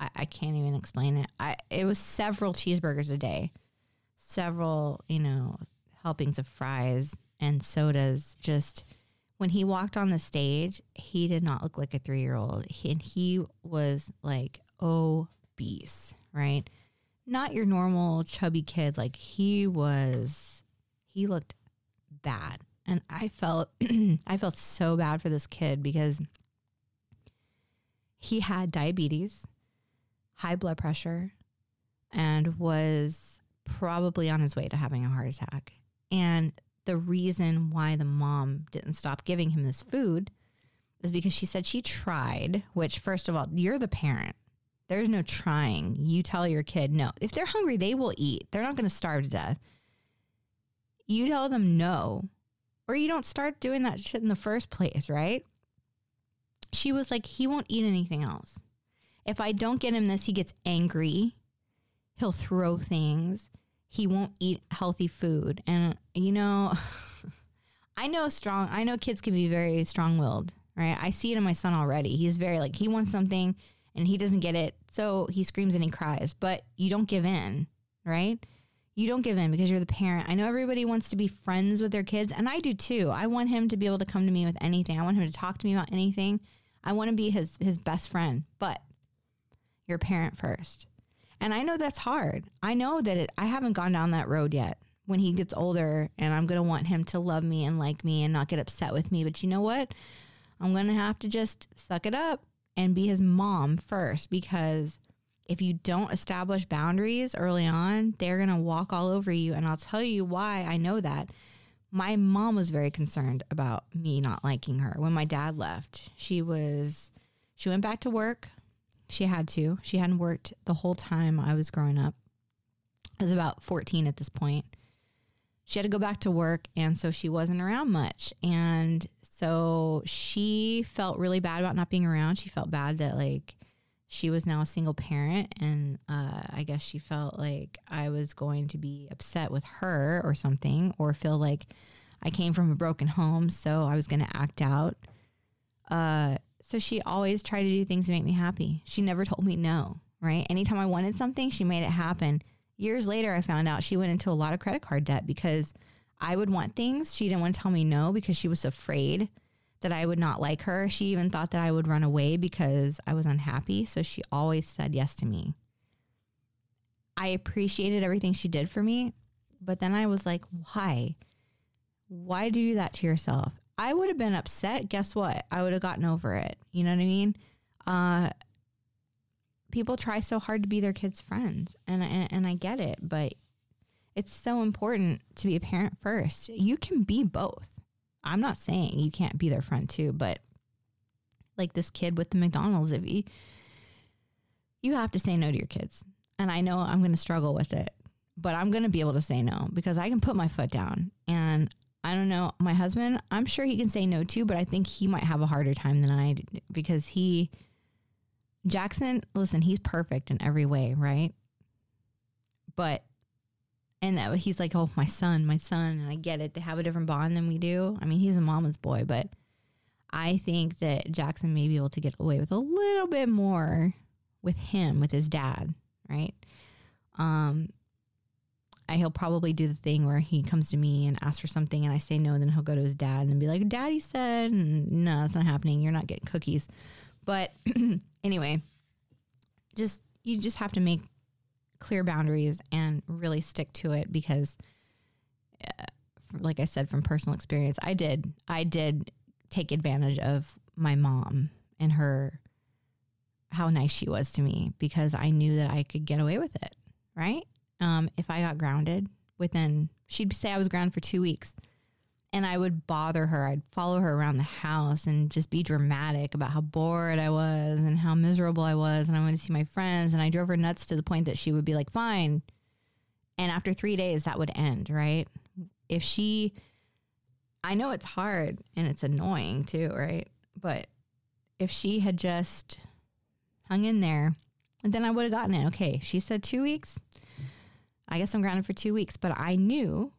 I, I can't even explain it. I it was several cheeseburgers a day, several, you know, helpings of fries and sodas. Just when he walked on the stage, he did not look like a three year old. And he was like obese, right? Not your normal chubby kid. Like he was, he looked bad. And I felt, I felt so bad for this kid because he had diabetes, high blood pressure, and was probably on his way to having a heart attack. And the reason why the mom didn't stop giving him this food is because she said she tried, which, first of all, you're the parent. There's no trying. You tell your kid, no. If they're hungry, they will eat. They're not going to starve to death. You tell them no, or you don't start doing that shit in the first place, right? She was like, he won't eat anything else. If I don't get him this, he gets angry. He'll throw things he won't eat healthy food. And, you know, I know strong, I know kids can be very strong willed, right? I see it in my son already. He's very like, he wants something and he doesn't get it. So he screams and he cries, but you don't give in, right? You don't give in because you're the parent. I know everybody wants to be friends with their kids, and I do too. I want him to be able to come to me with anything. I want him to talk to me about anything. I want to be his his best friend, but you're parent first. And I know that's hard. I know that it, I haven't gone down that road yet when he gets older and I'm going to want him to love me and like me and not get upset with me. But you know what? I'm going to have to just suck it up and be his mom first because if you don't establish boundaries early on, they're going to walk all over you. And I'll tell you why I know that. My mom was very concerned about me not liking her when my dad left. She was, she went back to work she had to. She hadn't worked the whole time I was growing up. I was about 14 at this point. She had to go back to work, and so she wasn't around much. And so she felt really bad about not being around. She felt bad that, like, she was now a single parent. And uh, I guess she felt like I was going to be upset with her or something, or feel like I came from a broken home. So I was going to act out. Uh, so she always tried to do things to make me happy. She never told me no, right? Anytime I wanted something, she made it happen. Years later, I found out she went into a lot of credit card debt because I would want things. She didn't want to tell me no because she was afraid that I would not like her. She even thought that I would run away because I was unhappy. So she always said yes to me. I appreciated everything she did for me, but then I was like, why? Why do you that to yourself? I would have been upset. Guess what? I would have gotten over it. You know what I mean? Uh, people try so hard to be their kids' friends, and, and and I get it, but it's so important to be a parent first. You can be both. I'm not saying you can't be their friend too, but like this kid with the McDonald's, if you you have to say no to your kids, and I know I'm going to struggle with it, but I'm going to be able to say no because I can put my foot down and I don't know. My husband, I'm sure he can say no too, but I think he might have a harder time than I because he, Jackson, listen, he's perfect in every way, right? But, and that he's like, oh, my son, my son. And I get it. They have a different bond than we do. I mean, he's a mama's boy, but I think that Jackson may be able to get away with a little bit more with him, with his dad, right? Um, I, he'll probably do the thing where he comes to me and asks for something and I say no, and then he'll go to his dad and be like, Daddy said, no, it's not happening. You're not getting cookies. But anyway, just you just have to make clear boundaries and really stick to it because uh, like I said from personal experience, I did I did take advantage of my mom and her how nice she was to me because I knew that I could get away with it, right? Um, if I got grounded within, she'd say I was grounded for two weeks and I would bother her. I'd follow her around the house and just be dramatic about how bored I was and how miserable I was. And I wanted to see my friends. And I drove her nuts to the point that she would be like, fine. And after three days, that would end, right? If she, I know it's hard and it's annoying too, right? But if she had just hung in there, then I would have gotten it. Okay, she said two weeks. I guess I'm grounded for two weeks, but I knew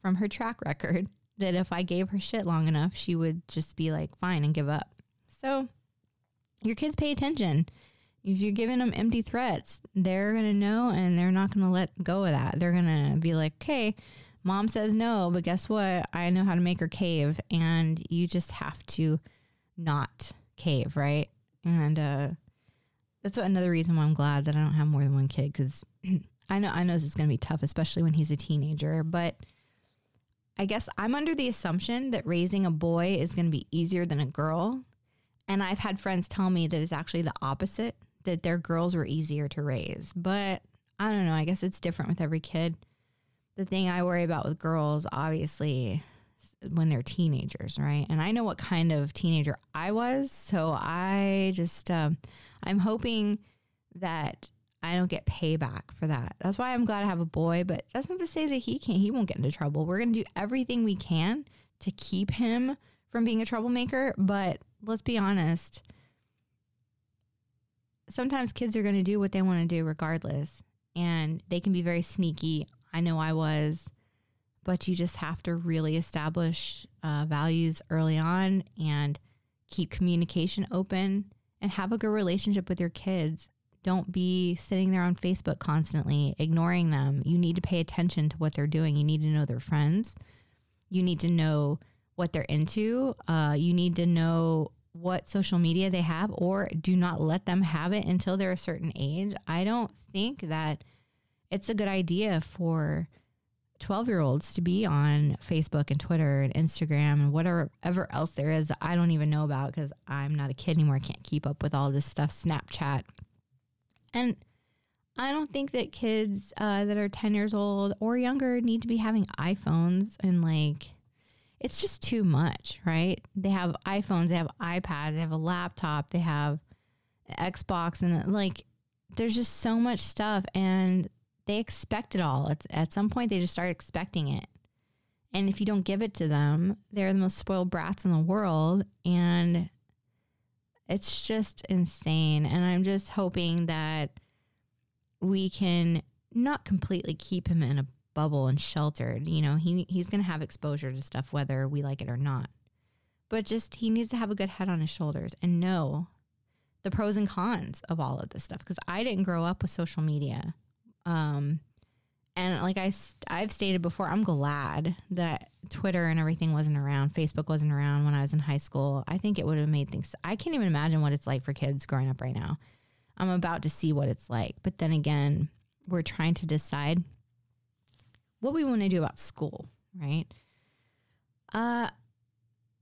from her track record that if I gave her shit long enough, she would just be like, fine, and give up. So your kids pay attention. If you're giving them empty threats, they're going to know and they're not going to let go of that. They're going to be like, okay, mom says no, but guess what? I know how to make her cave. And you just have to not cave, right? And uh, that's another reason why I'm glad that I don't have more than one kid because I know I know this is going to be tough, especially when he's a teenager. But I guess I'm under the assumption that raising a boy is going to be easier than a girl. And I've had friends tell me that it's actually the opposite, that their girls were easier to raise. But I don't know. I guess it's different with every kid. The thing I worry about with girls, obviously, when they're teenagers, right? And I know what kind of teenager I was. So I just, um, I'm hoping that I don't get payback for that. That's why I'm glad I have a boy, but that's not to say that he can't, he won't get into trouble. We're going to do everything we can to keep him from being a troublemaker. But let's be honest, sometimes kids are going to do what they want to do regardless, and they can be very sneaky. I know I was, but you just have to really establish uh, values early on and keep communication open and have a good relationship with your kids don't be sitting there on Facebook constantly ignoring them. You need to pay attention to what they're doing. You need to know their friends. You need to know what they're into. Uh, you need to know what social media they have, or do not let them have it until they're a certain age. I don't think that it's a good idea for 12 year olds to be on Facebook and Twitter and Instagram and whatever else there is that I don't even know about because I'm not a kid anymore. I can't keep up with all this stuff. Snapchat, and I don't think that kids uh, that are 10 years old or younger need to be having iPhones and like, it's just too much, right? They have iPhones, they have iPads, they have a laptop, they have Xbox, and like, there's just so much stuff and they expect it all. It's, at some point, they just start expecting it. And if you don't give it to them, they're the most spoiled brats in the world. And it's just insane. And I'm just hoping that we can not completely keep him in a bubble and sheltered. You know, he he's going to have exposure to stuff whether we like it or not. But just he needs to have a good head on his shoulders and know the pros and cons of all of this stuff because I didn't grow up with social media. Um, and like I, I've stated before, I'm glad that Twitter and everything wasn't around. Facebook wasn't around when I was in high school. I think it would have made things. I can't even imagine what it's like for kids growing up right now. I'm about to see what it's like. But then again, we're trying to decide what we want to do about school, right? Uh,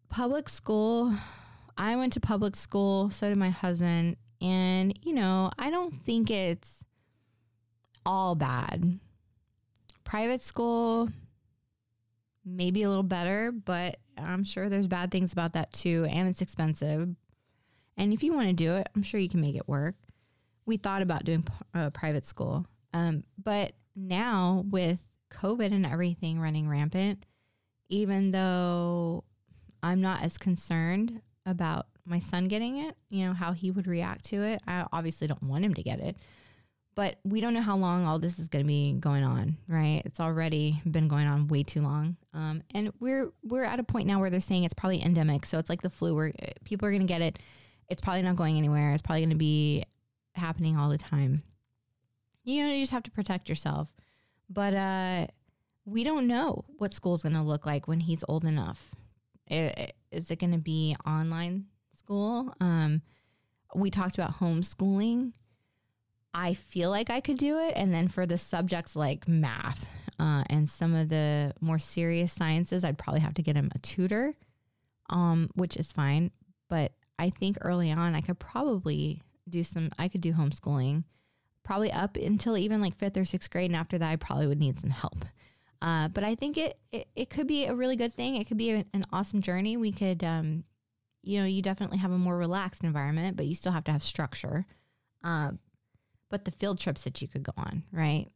public school. I went to public school. So did my husband. And, you know, I don't think it's all bad private school, maybe a little better, but I'm sure there's bad things about that too. And it's expensive. And if you want to do it, I'm sure you can make it work. We thought about doing uh, private school. Um, but now with COVID and everything running rampant, even though I'm not as concerned about my son getting it, you know, how he would react to it, I obviously don't want him to get it but we don't know how long all this is going to be going on right? It's already been going on way too long. Um, and we're we're at a point now where they're saying it's probably endemic so it's like the flu where people are going to get it. It's probably not going anywhere. It's probably going to be happening all the time. You know you just have to protect yourself. But uh, we don't know what school's going to look like when he's old enough. Is it going to be online school? Um, we talked about homeschooling I feel like I could do it. And then for the subjects like math uh, and some of the more serious sciences, I'd probably have to get him a tutor, um, which is fine. But I think early on, I could probably do some, I could do homeschooling probably up until even like fifth or sixth grade. And after that, I probably would need some help. Uh, but I think it, it, it could be a really good thing. It could be a, an awesome journey. We could, um, you know, you definitely have a more relaxed environment, but you still have to have structure. Uh, but the field trips that you could go on, right?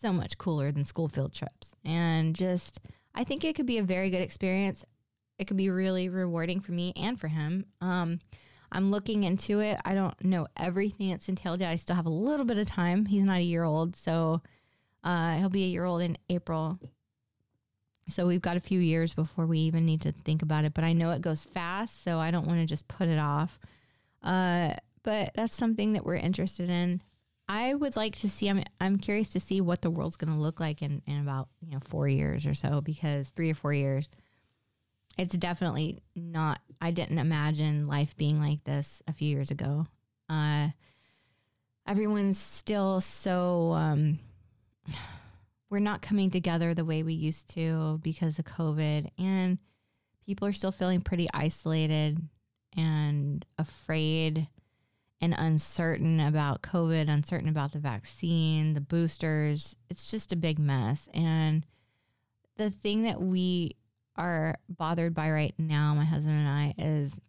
So much cooler than school field trips. And just, I think it could be a very good experience. It could be really rewarding for me and for him. Um, I'm looking into it. I don't know everything that's entailed yet. I still have a little bit of time. He's not a year old, so uh, he'll be a year old in April. So we've got a few years before we even need to think about it. But I know it goes fast, so I don't want to just put it off. Uh, but that's something that we're interested in. I would like to see. I'm I'm curious to see what the world's going to look like in in about you know four years or so because three or four years it's definitely not i didn't imagine life being like this a few years ago uh everyone's still so um we're not coming together the way we used to because of covid and people are still feeling pretty isolated and afraid and uncertain about covid uncertain about the vaccine the boosters it's just a big mess and the thing that we are bothered by right now, my husband and I, is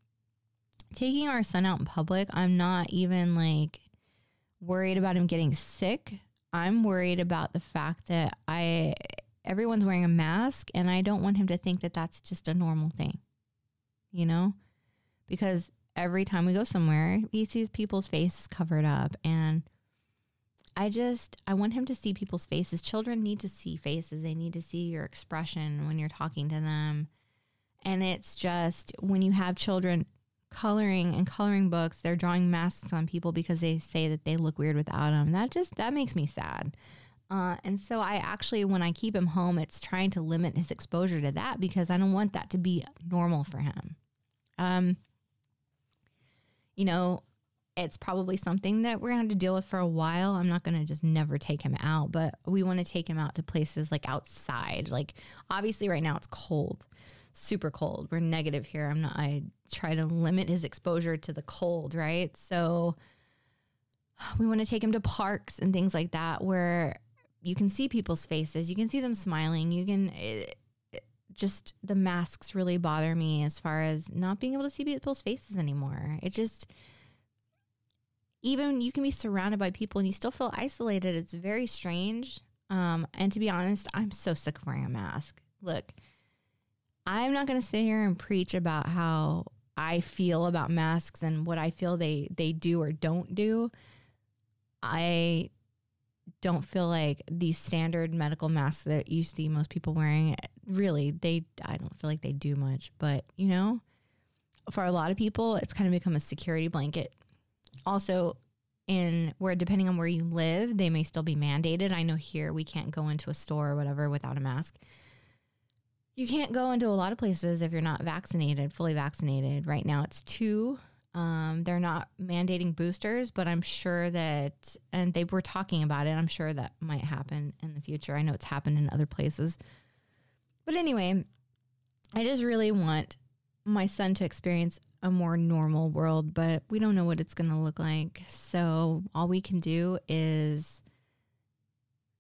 taking our son out in public. I'm not even like worried about him getting sick. I'm worried about the fact that I everyone's wearing a mask and I don't want him to think that that's just a normal thing. You know? Because every time we go somewhere, he sees people's faces covered up and I just I want him to see people's faces. Children need to see faces. They need to see your expression when you're talking to them. And it's just when you have children coloring and coloring books, they're drawing masks on people because they say that they look weird without them. That just that makes me sad. Uh, and so I actually, when I keep him home, it's trying to limit his exposure to that because I don't want that to be normal for him. Um, you know, it's probably something that we're going to have to deal with for a while. I'm not going to just never take him out, but we want to take him out to places like outside. Like obviously right now it's cold, super cold. We're negative here. I'm not I try to limit his exposure to the cold, right? So we want to take him to parks and things like that where you can see people's faces, you can see them smiling, you can it, it, just the masks really bother me as far as not being able to see people's faces anymore. It just even you can be surrounded by people and you still feel isolated. It's very strange. Um, and to be honest, I'm so sick of wearing a mask. Look, I'm not going to sit here and preach about how I feel about masks and what I feel they they do or don't do. I don't feel like these standard medical masks that you see most people wearing really they I don't feel like they do much, but you know, for a lot of people it's kind of become a security blanket also in where depending on where you live, they may still be mandated. I know here we can't go into a store or whatever without a mask. You can't go into a lot of places if you're not vaccinated, fully vaccinated. Right now it's two. Um, they're not mandating boosters, but I'm sure that, and they were talking about it. I'm sure that might happen in the future. I know it's happened in other places. But anyway, I just really want my son to experience a more normal world, but we don't know what it's going to look like. So all we can do is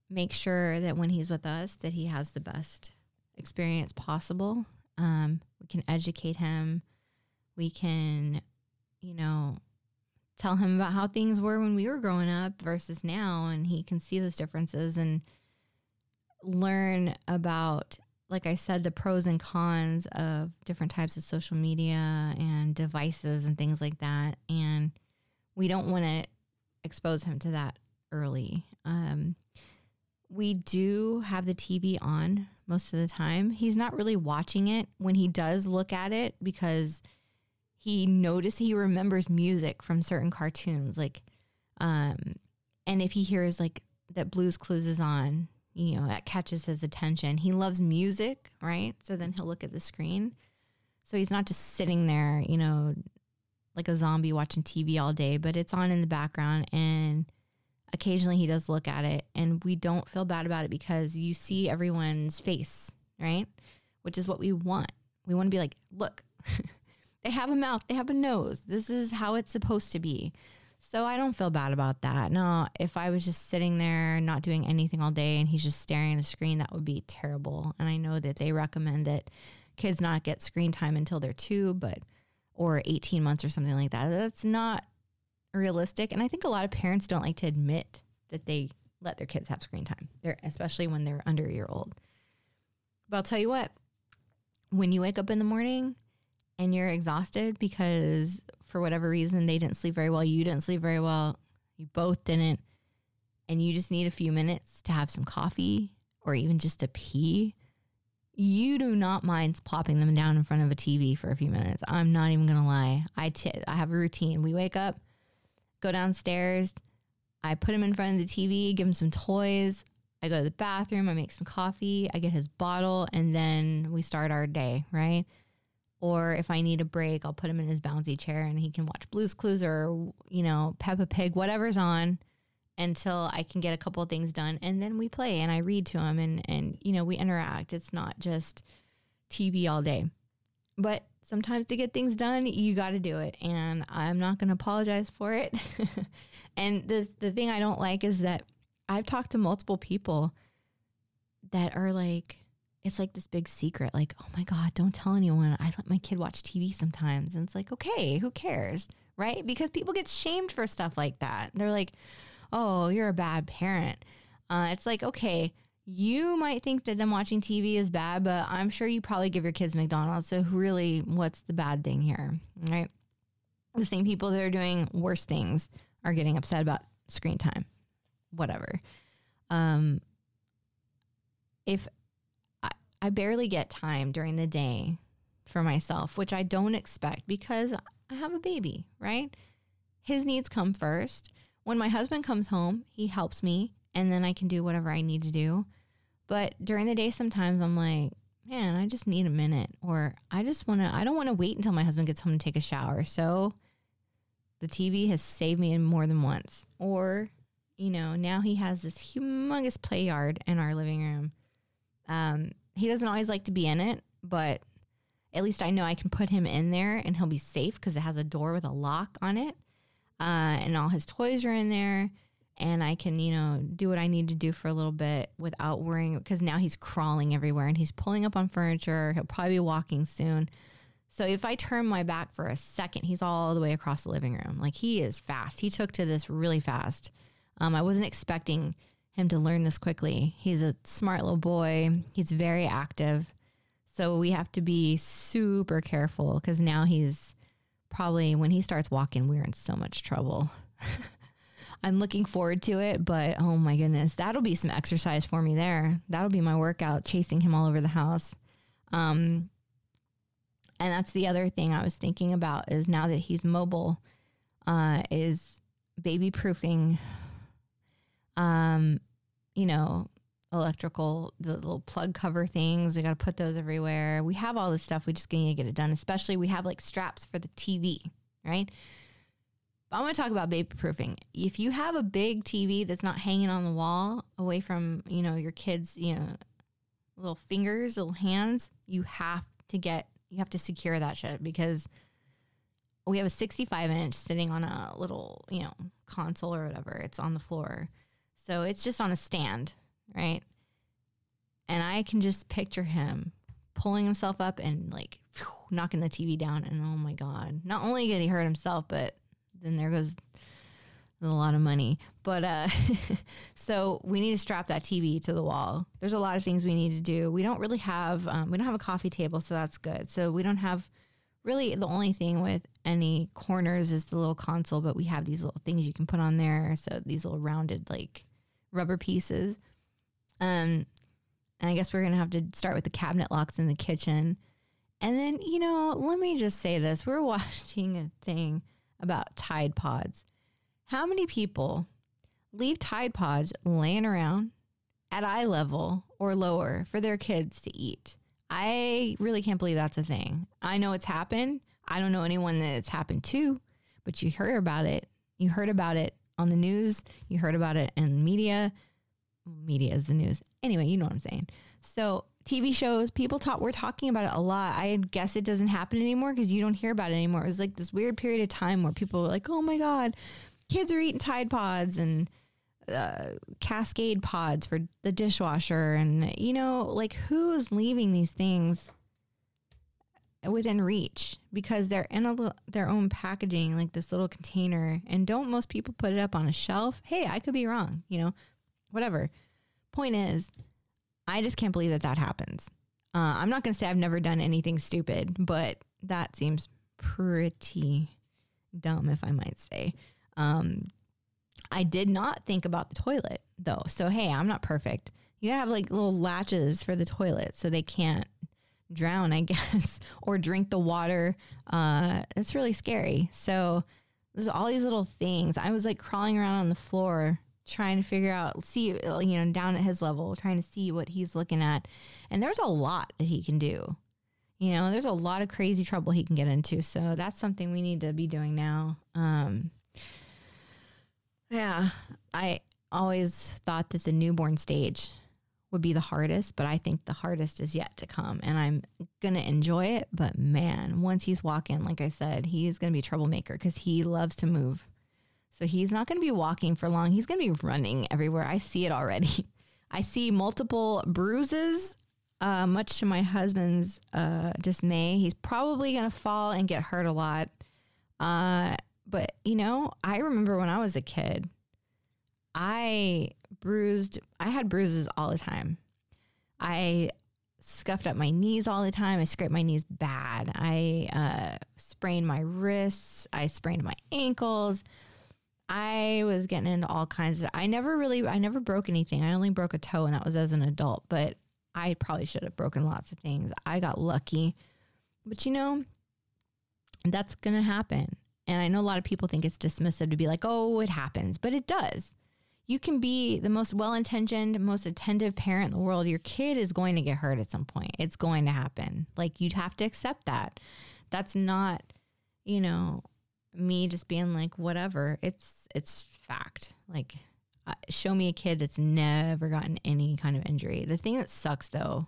make sure that when he's with us that he has the best experience possible. Um, we can educate him. We can, you know, tell him about how things were when we were growing up versus now and he can see those differences and learn about like I said, the pros and cons of different types of social media and devices and things like that. And we don't want to expose him to that early. Um, we do have the TV on most of the time. He's not really watching it when he does look at it because he notices he remembers music from certain cartoons. Like, um, and if he hears like that Blues Clues is on, you know, that catches his attention. He loves music, right? So then he'll look at the screen. So he's not just sitting there, you know, like a zombie watching TV all day, but it's on in the background and occasionally he does look at it and we don't feel bad about it because you see everyone's face, right? Which is what we want. We want to be like, look, they have a mouth, they have a nose. This is how it's supposed to be. So I don't feel bad about that. No, if I was just sitting there not doing anything all day and he's just staring at a screen, that would be terrible. And I know that they recommend that kids not get screen time until they're two, but or 18 months or something like that. That's not realistic. And I think a lot of parents don't like to admit that they let their kids have screen time. They're especially when they're under a year old. But I'll tell you what, when you wake up in the morning and you're exhausted because for whatever reason they didn't sleep very well, you didn't sleep very well, you both didn't, and you just need a few minutes to have some coffee or even just to pee, you do not mind plopping them down in front of a TV for a few minutes. I'm not even gonna lie. I, t- I have a routine. We wake up, go downstairs, I put him in front of the TV, give him some toys. I go to the bathroom, I make some coffee, I get his bottle, and then we start our day, right? Or if I need a break, I'll put him in his bouncy chair and he can watch Blue's Clues or, you know, Peppa Pig, whatever's on until I can get a couple of things done. And then we play and I read to him and, and, you know, we interact. It's not just TV all day. But sometimes to get things done, you got to do it. And I'm not going to apologize for it. and the, the thing I don't like is that I've talked to multiple people that are like, it's like this big secret. Like, oh my God, don't tell anyone. I let my kid watch TV sometimes. And it's like, okay, who cares? Right? Because people get shamed for stuff like that. They're like, oh, you're a bad parent. Uh, it's like, okay, you might think that them watching TV is bad, but I'm sure you probably give your kids McDonald's. So really, what's the bad thing here, right? The same people that are doing worse things are getting upset about screen time, whatever. Um, if I, barely get time during the day for myself, which I don't expect because I have a baby, right? His needs come first. When my husband comes home, he helps me and then I can do whatever I need to do. But during the day, sometimes I'm like, man, I just need a minute, or I just want to, I don't want to wait until my husband gets home to take a shower. So the TV has saved me more than once. Or, you know, now he has this humongous play yard in our living room. Um, he doesn't always like to be in it, but at least I know I can put him in there and he'll be safe because it has a door with a lock on it. Uh, and all his toys are in there and I can, you know, do what I need to do for a little bit without worrying because now he's crawling everywhere and he's pulling up on furniture. He'll probably be walking soon. So if I turn my back for a second, he's all the way across the living room. Like he is fast. He took to this really fast. Um, I wasn't expecting him to learn this quickly. He's a smart little boy. He's very active. So we have to be super careful because now he's probably, when he starts walking, we're in so much trouble. I'm looking forward to it, but oh my goodness, that'll be some exercise for me there. That'll be my workout, chasing him all over the house. Um, and that's the other thing I was thinking about is now that he's mobile, uh, is baby proofing, um, you know, electrical, the little plug cover things. We got to put those everywhere. We have all this stuff. We just need to get it done. Especially we have like straps for the TV, right? I want to talk about baby proofing. If you have a big TV that's not hanging on the wall away from, you know, your kids, you know, little fingers, little hands, you have to get, you have to secure that shit because we have a 65 inch sitting on a little, you know, console or whatever. It's on the floor. So it's just on a stand, right? And I can just picture him pulling himself up and like whew, knocking the TV down. And oh my God, not only did he hurt himself, but then there goes a lot of money. But uh, so we need to strap that TV to the wall. There's a lot of things we need to do. We don't really have um, we don't have a coffee table, so that's good. So we don't have really the only thing with any corners is the little console, but we have these little things you can put on there. So these little rounded like rubber pieces. Um, and I guess we're gonna have to start with the cabinet locks in the kitchen. And then, you know, let me just say this. We're watching a thing about Tide Pods. How many people leave Tide Pods laying around at eye level or lower for their kids to eat? I really can't believe that's a thing. I know it's happened. I don't know anyone that it's happened to, but you heard about it. You heard about it on the news. You heard about it in media. Media is the news. Anyway, you know what I'm saying. So TV shows, people talk, we're talking about it a lot. I guess it doesn't happen anymore because you don't hear about it anymore. It was like this weird period of time where people were like, oh my God, kids are eating Tide Pods and uh, Cascade pods for the dishwasher, and you know, like who's leaving these things within reach because they're in a, their own packaging, like this little container. And don't most people put it up on a shelf? Hey, I could be wrong, you know, whatever. Point is, I just can't believe that that happens. Uh, I'm not going to say I've never done anything stupid, but that seems pretty dumb, if I might say. Um, I did not think about the toilet though. So, hey, I'm not perfect. You have like little latches for the toilet so they can't drown, I guess, or drink the water. Uh, it's really scary. So there's all these little things. I was like crawling around on the floor trying to figure out, see, you know, down at his level, trying to see what he's looking at. And there's a lot that he can do. You know, there's a lot of crazy trouble he can get into. So that's something we need to be doing now. Um, yeah, I always thought that the newborn stage would be the hardest, but I think the hardest is yet to come. And I'm going to enjoy it. But man, once he's walking, like I said, he's going to be troublemaker because he loves to move. So he's not going to be walking for long. He's going to be running everywhere. I see it already. I see multiple bruises, uh, much to my husband's uh, dismay. He's probably going to fall and get hurt a lot. Uh, but, you know, I remember when I was a kid, I bruised, I had bruises all the time. I scuffed up my knees all the time. I scraped my knees bad. I uh, sprained my wrists. I sprained my ankles. I was getting into all kinds of. I never really, I never broke anything. I only broke a toe, and that was as an adult. But I probably should have broken lots of things. I got lucky, but you know, that's gonna happen. And I know a lot of people think it's dismissive to be like, "Oh, it happens," but it does you can be the most well intentioned, most attentive parent in the world. Your kid is going to get hurt at some point. It's going to happen. Like you'd have to accept that. That's not, you know, me just being like whatever. It's it's fact. Like uh, show me a kid that's never gotten any kind of injury. The thing that sucks though,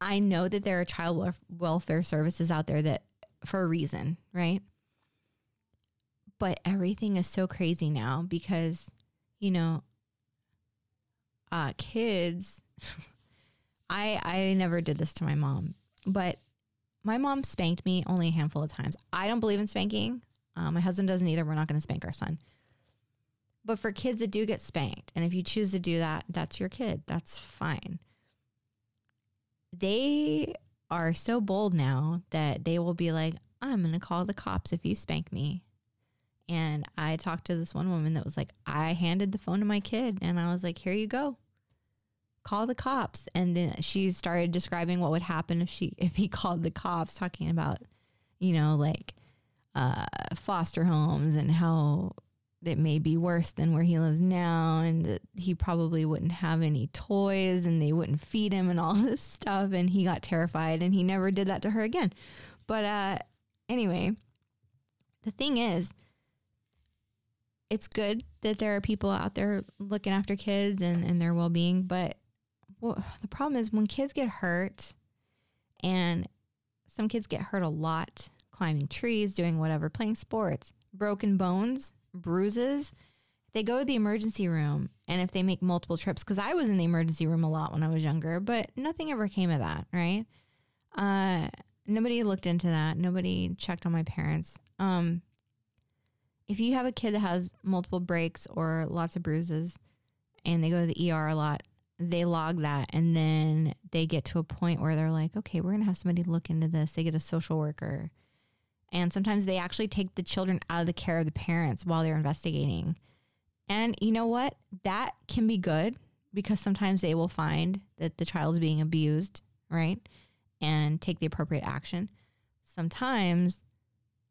I know that there are child welfare services out there that for a reason, right? But everything is so crazy now because, you know, uh, kids, I, I never did this to my mom, but my mom spanked me only a handful of times. I don't believe in spanking. Uh, my husband doesn't either. We're not going to spank our son. But for kids that do get spanked, and if you choose to do that, that's your kid. That's fine. They are so bold now that they will be like, I'm going to call the cops if you spank me. And I talked to this one woman that was like, I handed the phone to my kid and I was like, here you go. Call the cops. And then she started describing what would happen if she if he called the cops, talking about, you know, like uh, foster homes and how it may be worse than where he lives now and he probably wouldn't have any toys and they wouldn't feed him and all this stuff and he got terrified and he never did that to her again but uh anyway the thing is it's good that there are people out there looking after kids and, and their well being. But well, the problem is when kids get hurt, and some kids get hurt a lot climbing trees, doing whatever, playing sports, broken bones, bruises, they go to the emergency room. And if they make multiple trips, because I was in the emergency room a lot when I was younger, but nothing ever came of that, right? Uh, nobody looked into that. Nobody checked on my parents. Um, if you have a kid that has multiple breaks or lots of bruises and they go to the ER a lot, they log that and then they get to a point where they're like, okay, we're going to have somebody look into this. They get a social worker. And sometimes they actually take the children out of the care of the parents while they're investigating. And you know what? That can be good because sometimes they will find that the child is being abused, right? And take the appropriate action. Sometimes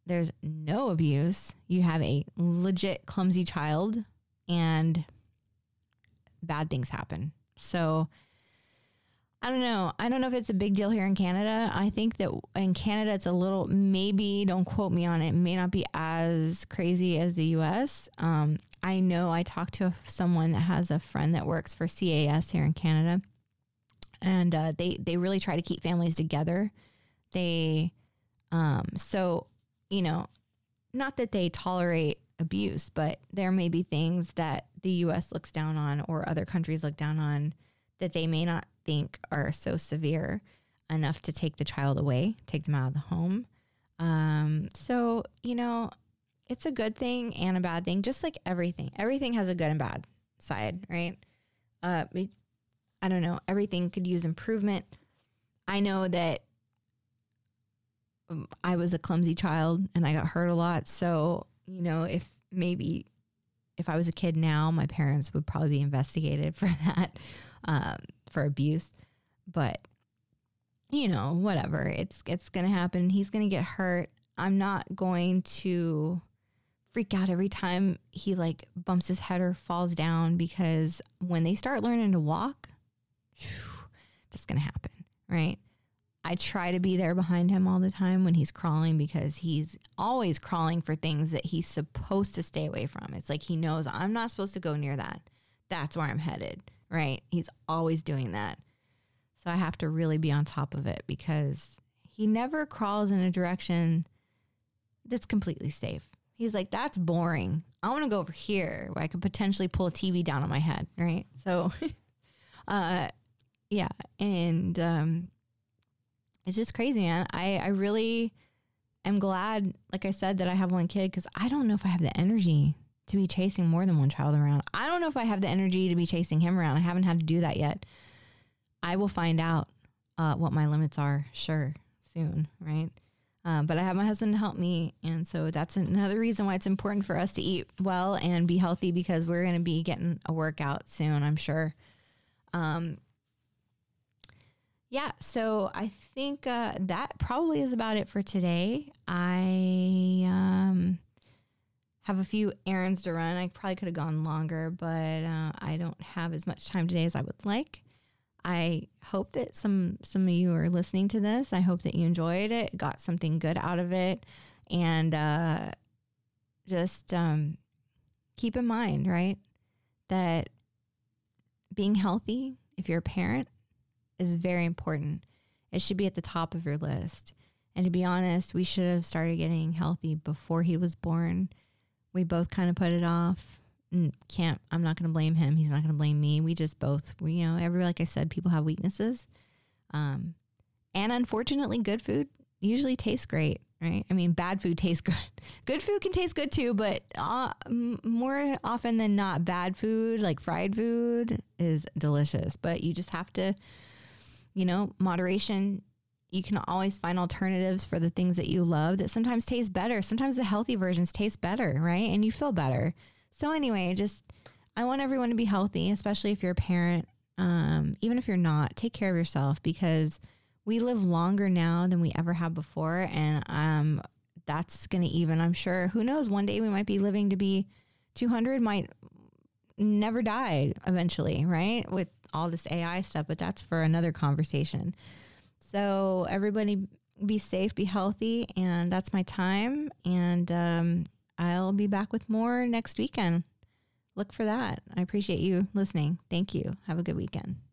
there's no abuse, you have a legit clumsy child and bad things happen. So I don't know. I don't know if it's a big deal here in Canada. I think that in Canada it's a little maybe don't quote me on it. may not be as crazy as the US. Um, I know I talked to someone that has a friend that works for CAS here in Canada, and uh, they they really try to keep families together. They um, so you know, not that they tolerate abuse, but there may be things that the US looks down on or other countries look down on that they may not think are so severe enough to take the child away, take them out of the home. Um, so, you know, it's a good thing and a bad thing, just like everything. Everything has a good and bad side, right? Uh, I don't know. Everything could use improvement. I know that I was a clumsy child and I got hurt a lot. So, you know, if maybe if I was a kid now, my parents would probably be investigated for that, um, for abuse. But you know, whatever. It's it's gonna happen. He's gonna get hurt. I'm not going to freak out every time he like bumps his head or falls down because when they start learning to walk, whew, that's gonna happen, right? I try to be there behind him all the time when he's crawling because he's always crawling for things that he's supposed to stay away from. It's like he knows I'm not supposed to go near that. That's where I'm headed, right? He's always doing that. So I have to really be on top of it because he never crawls in a direction that's completely safe. He's like, that's boring. I want to go over here where I could potentially pull a TV down on my head, right? So, uh, yeah. And, um, it's just crazy, man. I, I really am glad, like I said, that I have one kid because I don't know if I have the energy to be chasing more than one child around. I don't know if I have the energy to be chasing him around. I haven't had to do that yet. I will find out uh, what my limits are, sure, soon, right? Um, but I have my husband to help me. And so that's another reason why it's important for us to eat well and be healthy because we're going to be getting a workout soon, I'm sure. Um, yeah, so I think uh, that probably is about it for today. I um, have a few errands to run. I probably could have gone longer, but uh, I don't have as much time today as I would like. I hope that some some of you are listening to this. I hope that you enjoyed it, got something good out of it, and uh, just um, keep in mind, right, that being healthy, if you're a parent, is very important. It should be at the top of your list. And to be honest, we should have started getting healthy before he was born. We both kind of put it off. Can't, I'm not going to blame him. He's not going to blame me. We just both, we, you know, every, like I said, people have weaknesses. Um, and unfortunately, good food usually tastes great, right? I mean, bad food tastes good. Good food can taste good too, but uh, more often than not, bad food, like fried food, is delicious. But you just have to you know, moderation. You can always find alternatives for the things that you love that sometimes taste better. Sometimes the healthy versions taste better, right? And you feel better. So, anyway, just I want everyone to be healthy, especially if you're a parent. Um, even if you're not, take care of yourself because we live longer now than we ever have before. And um, that's going to even, I'm sure, who knows, one day we might be living to be 200, might never die eventually, right? With all this AI stuff, but that's for another conversation. So everybody be safe, be healthy, and that's my time. And um, I'll be back with more next weekend. Look for that. I appreciate you listening. Thank you. Have a good weekend.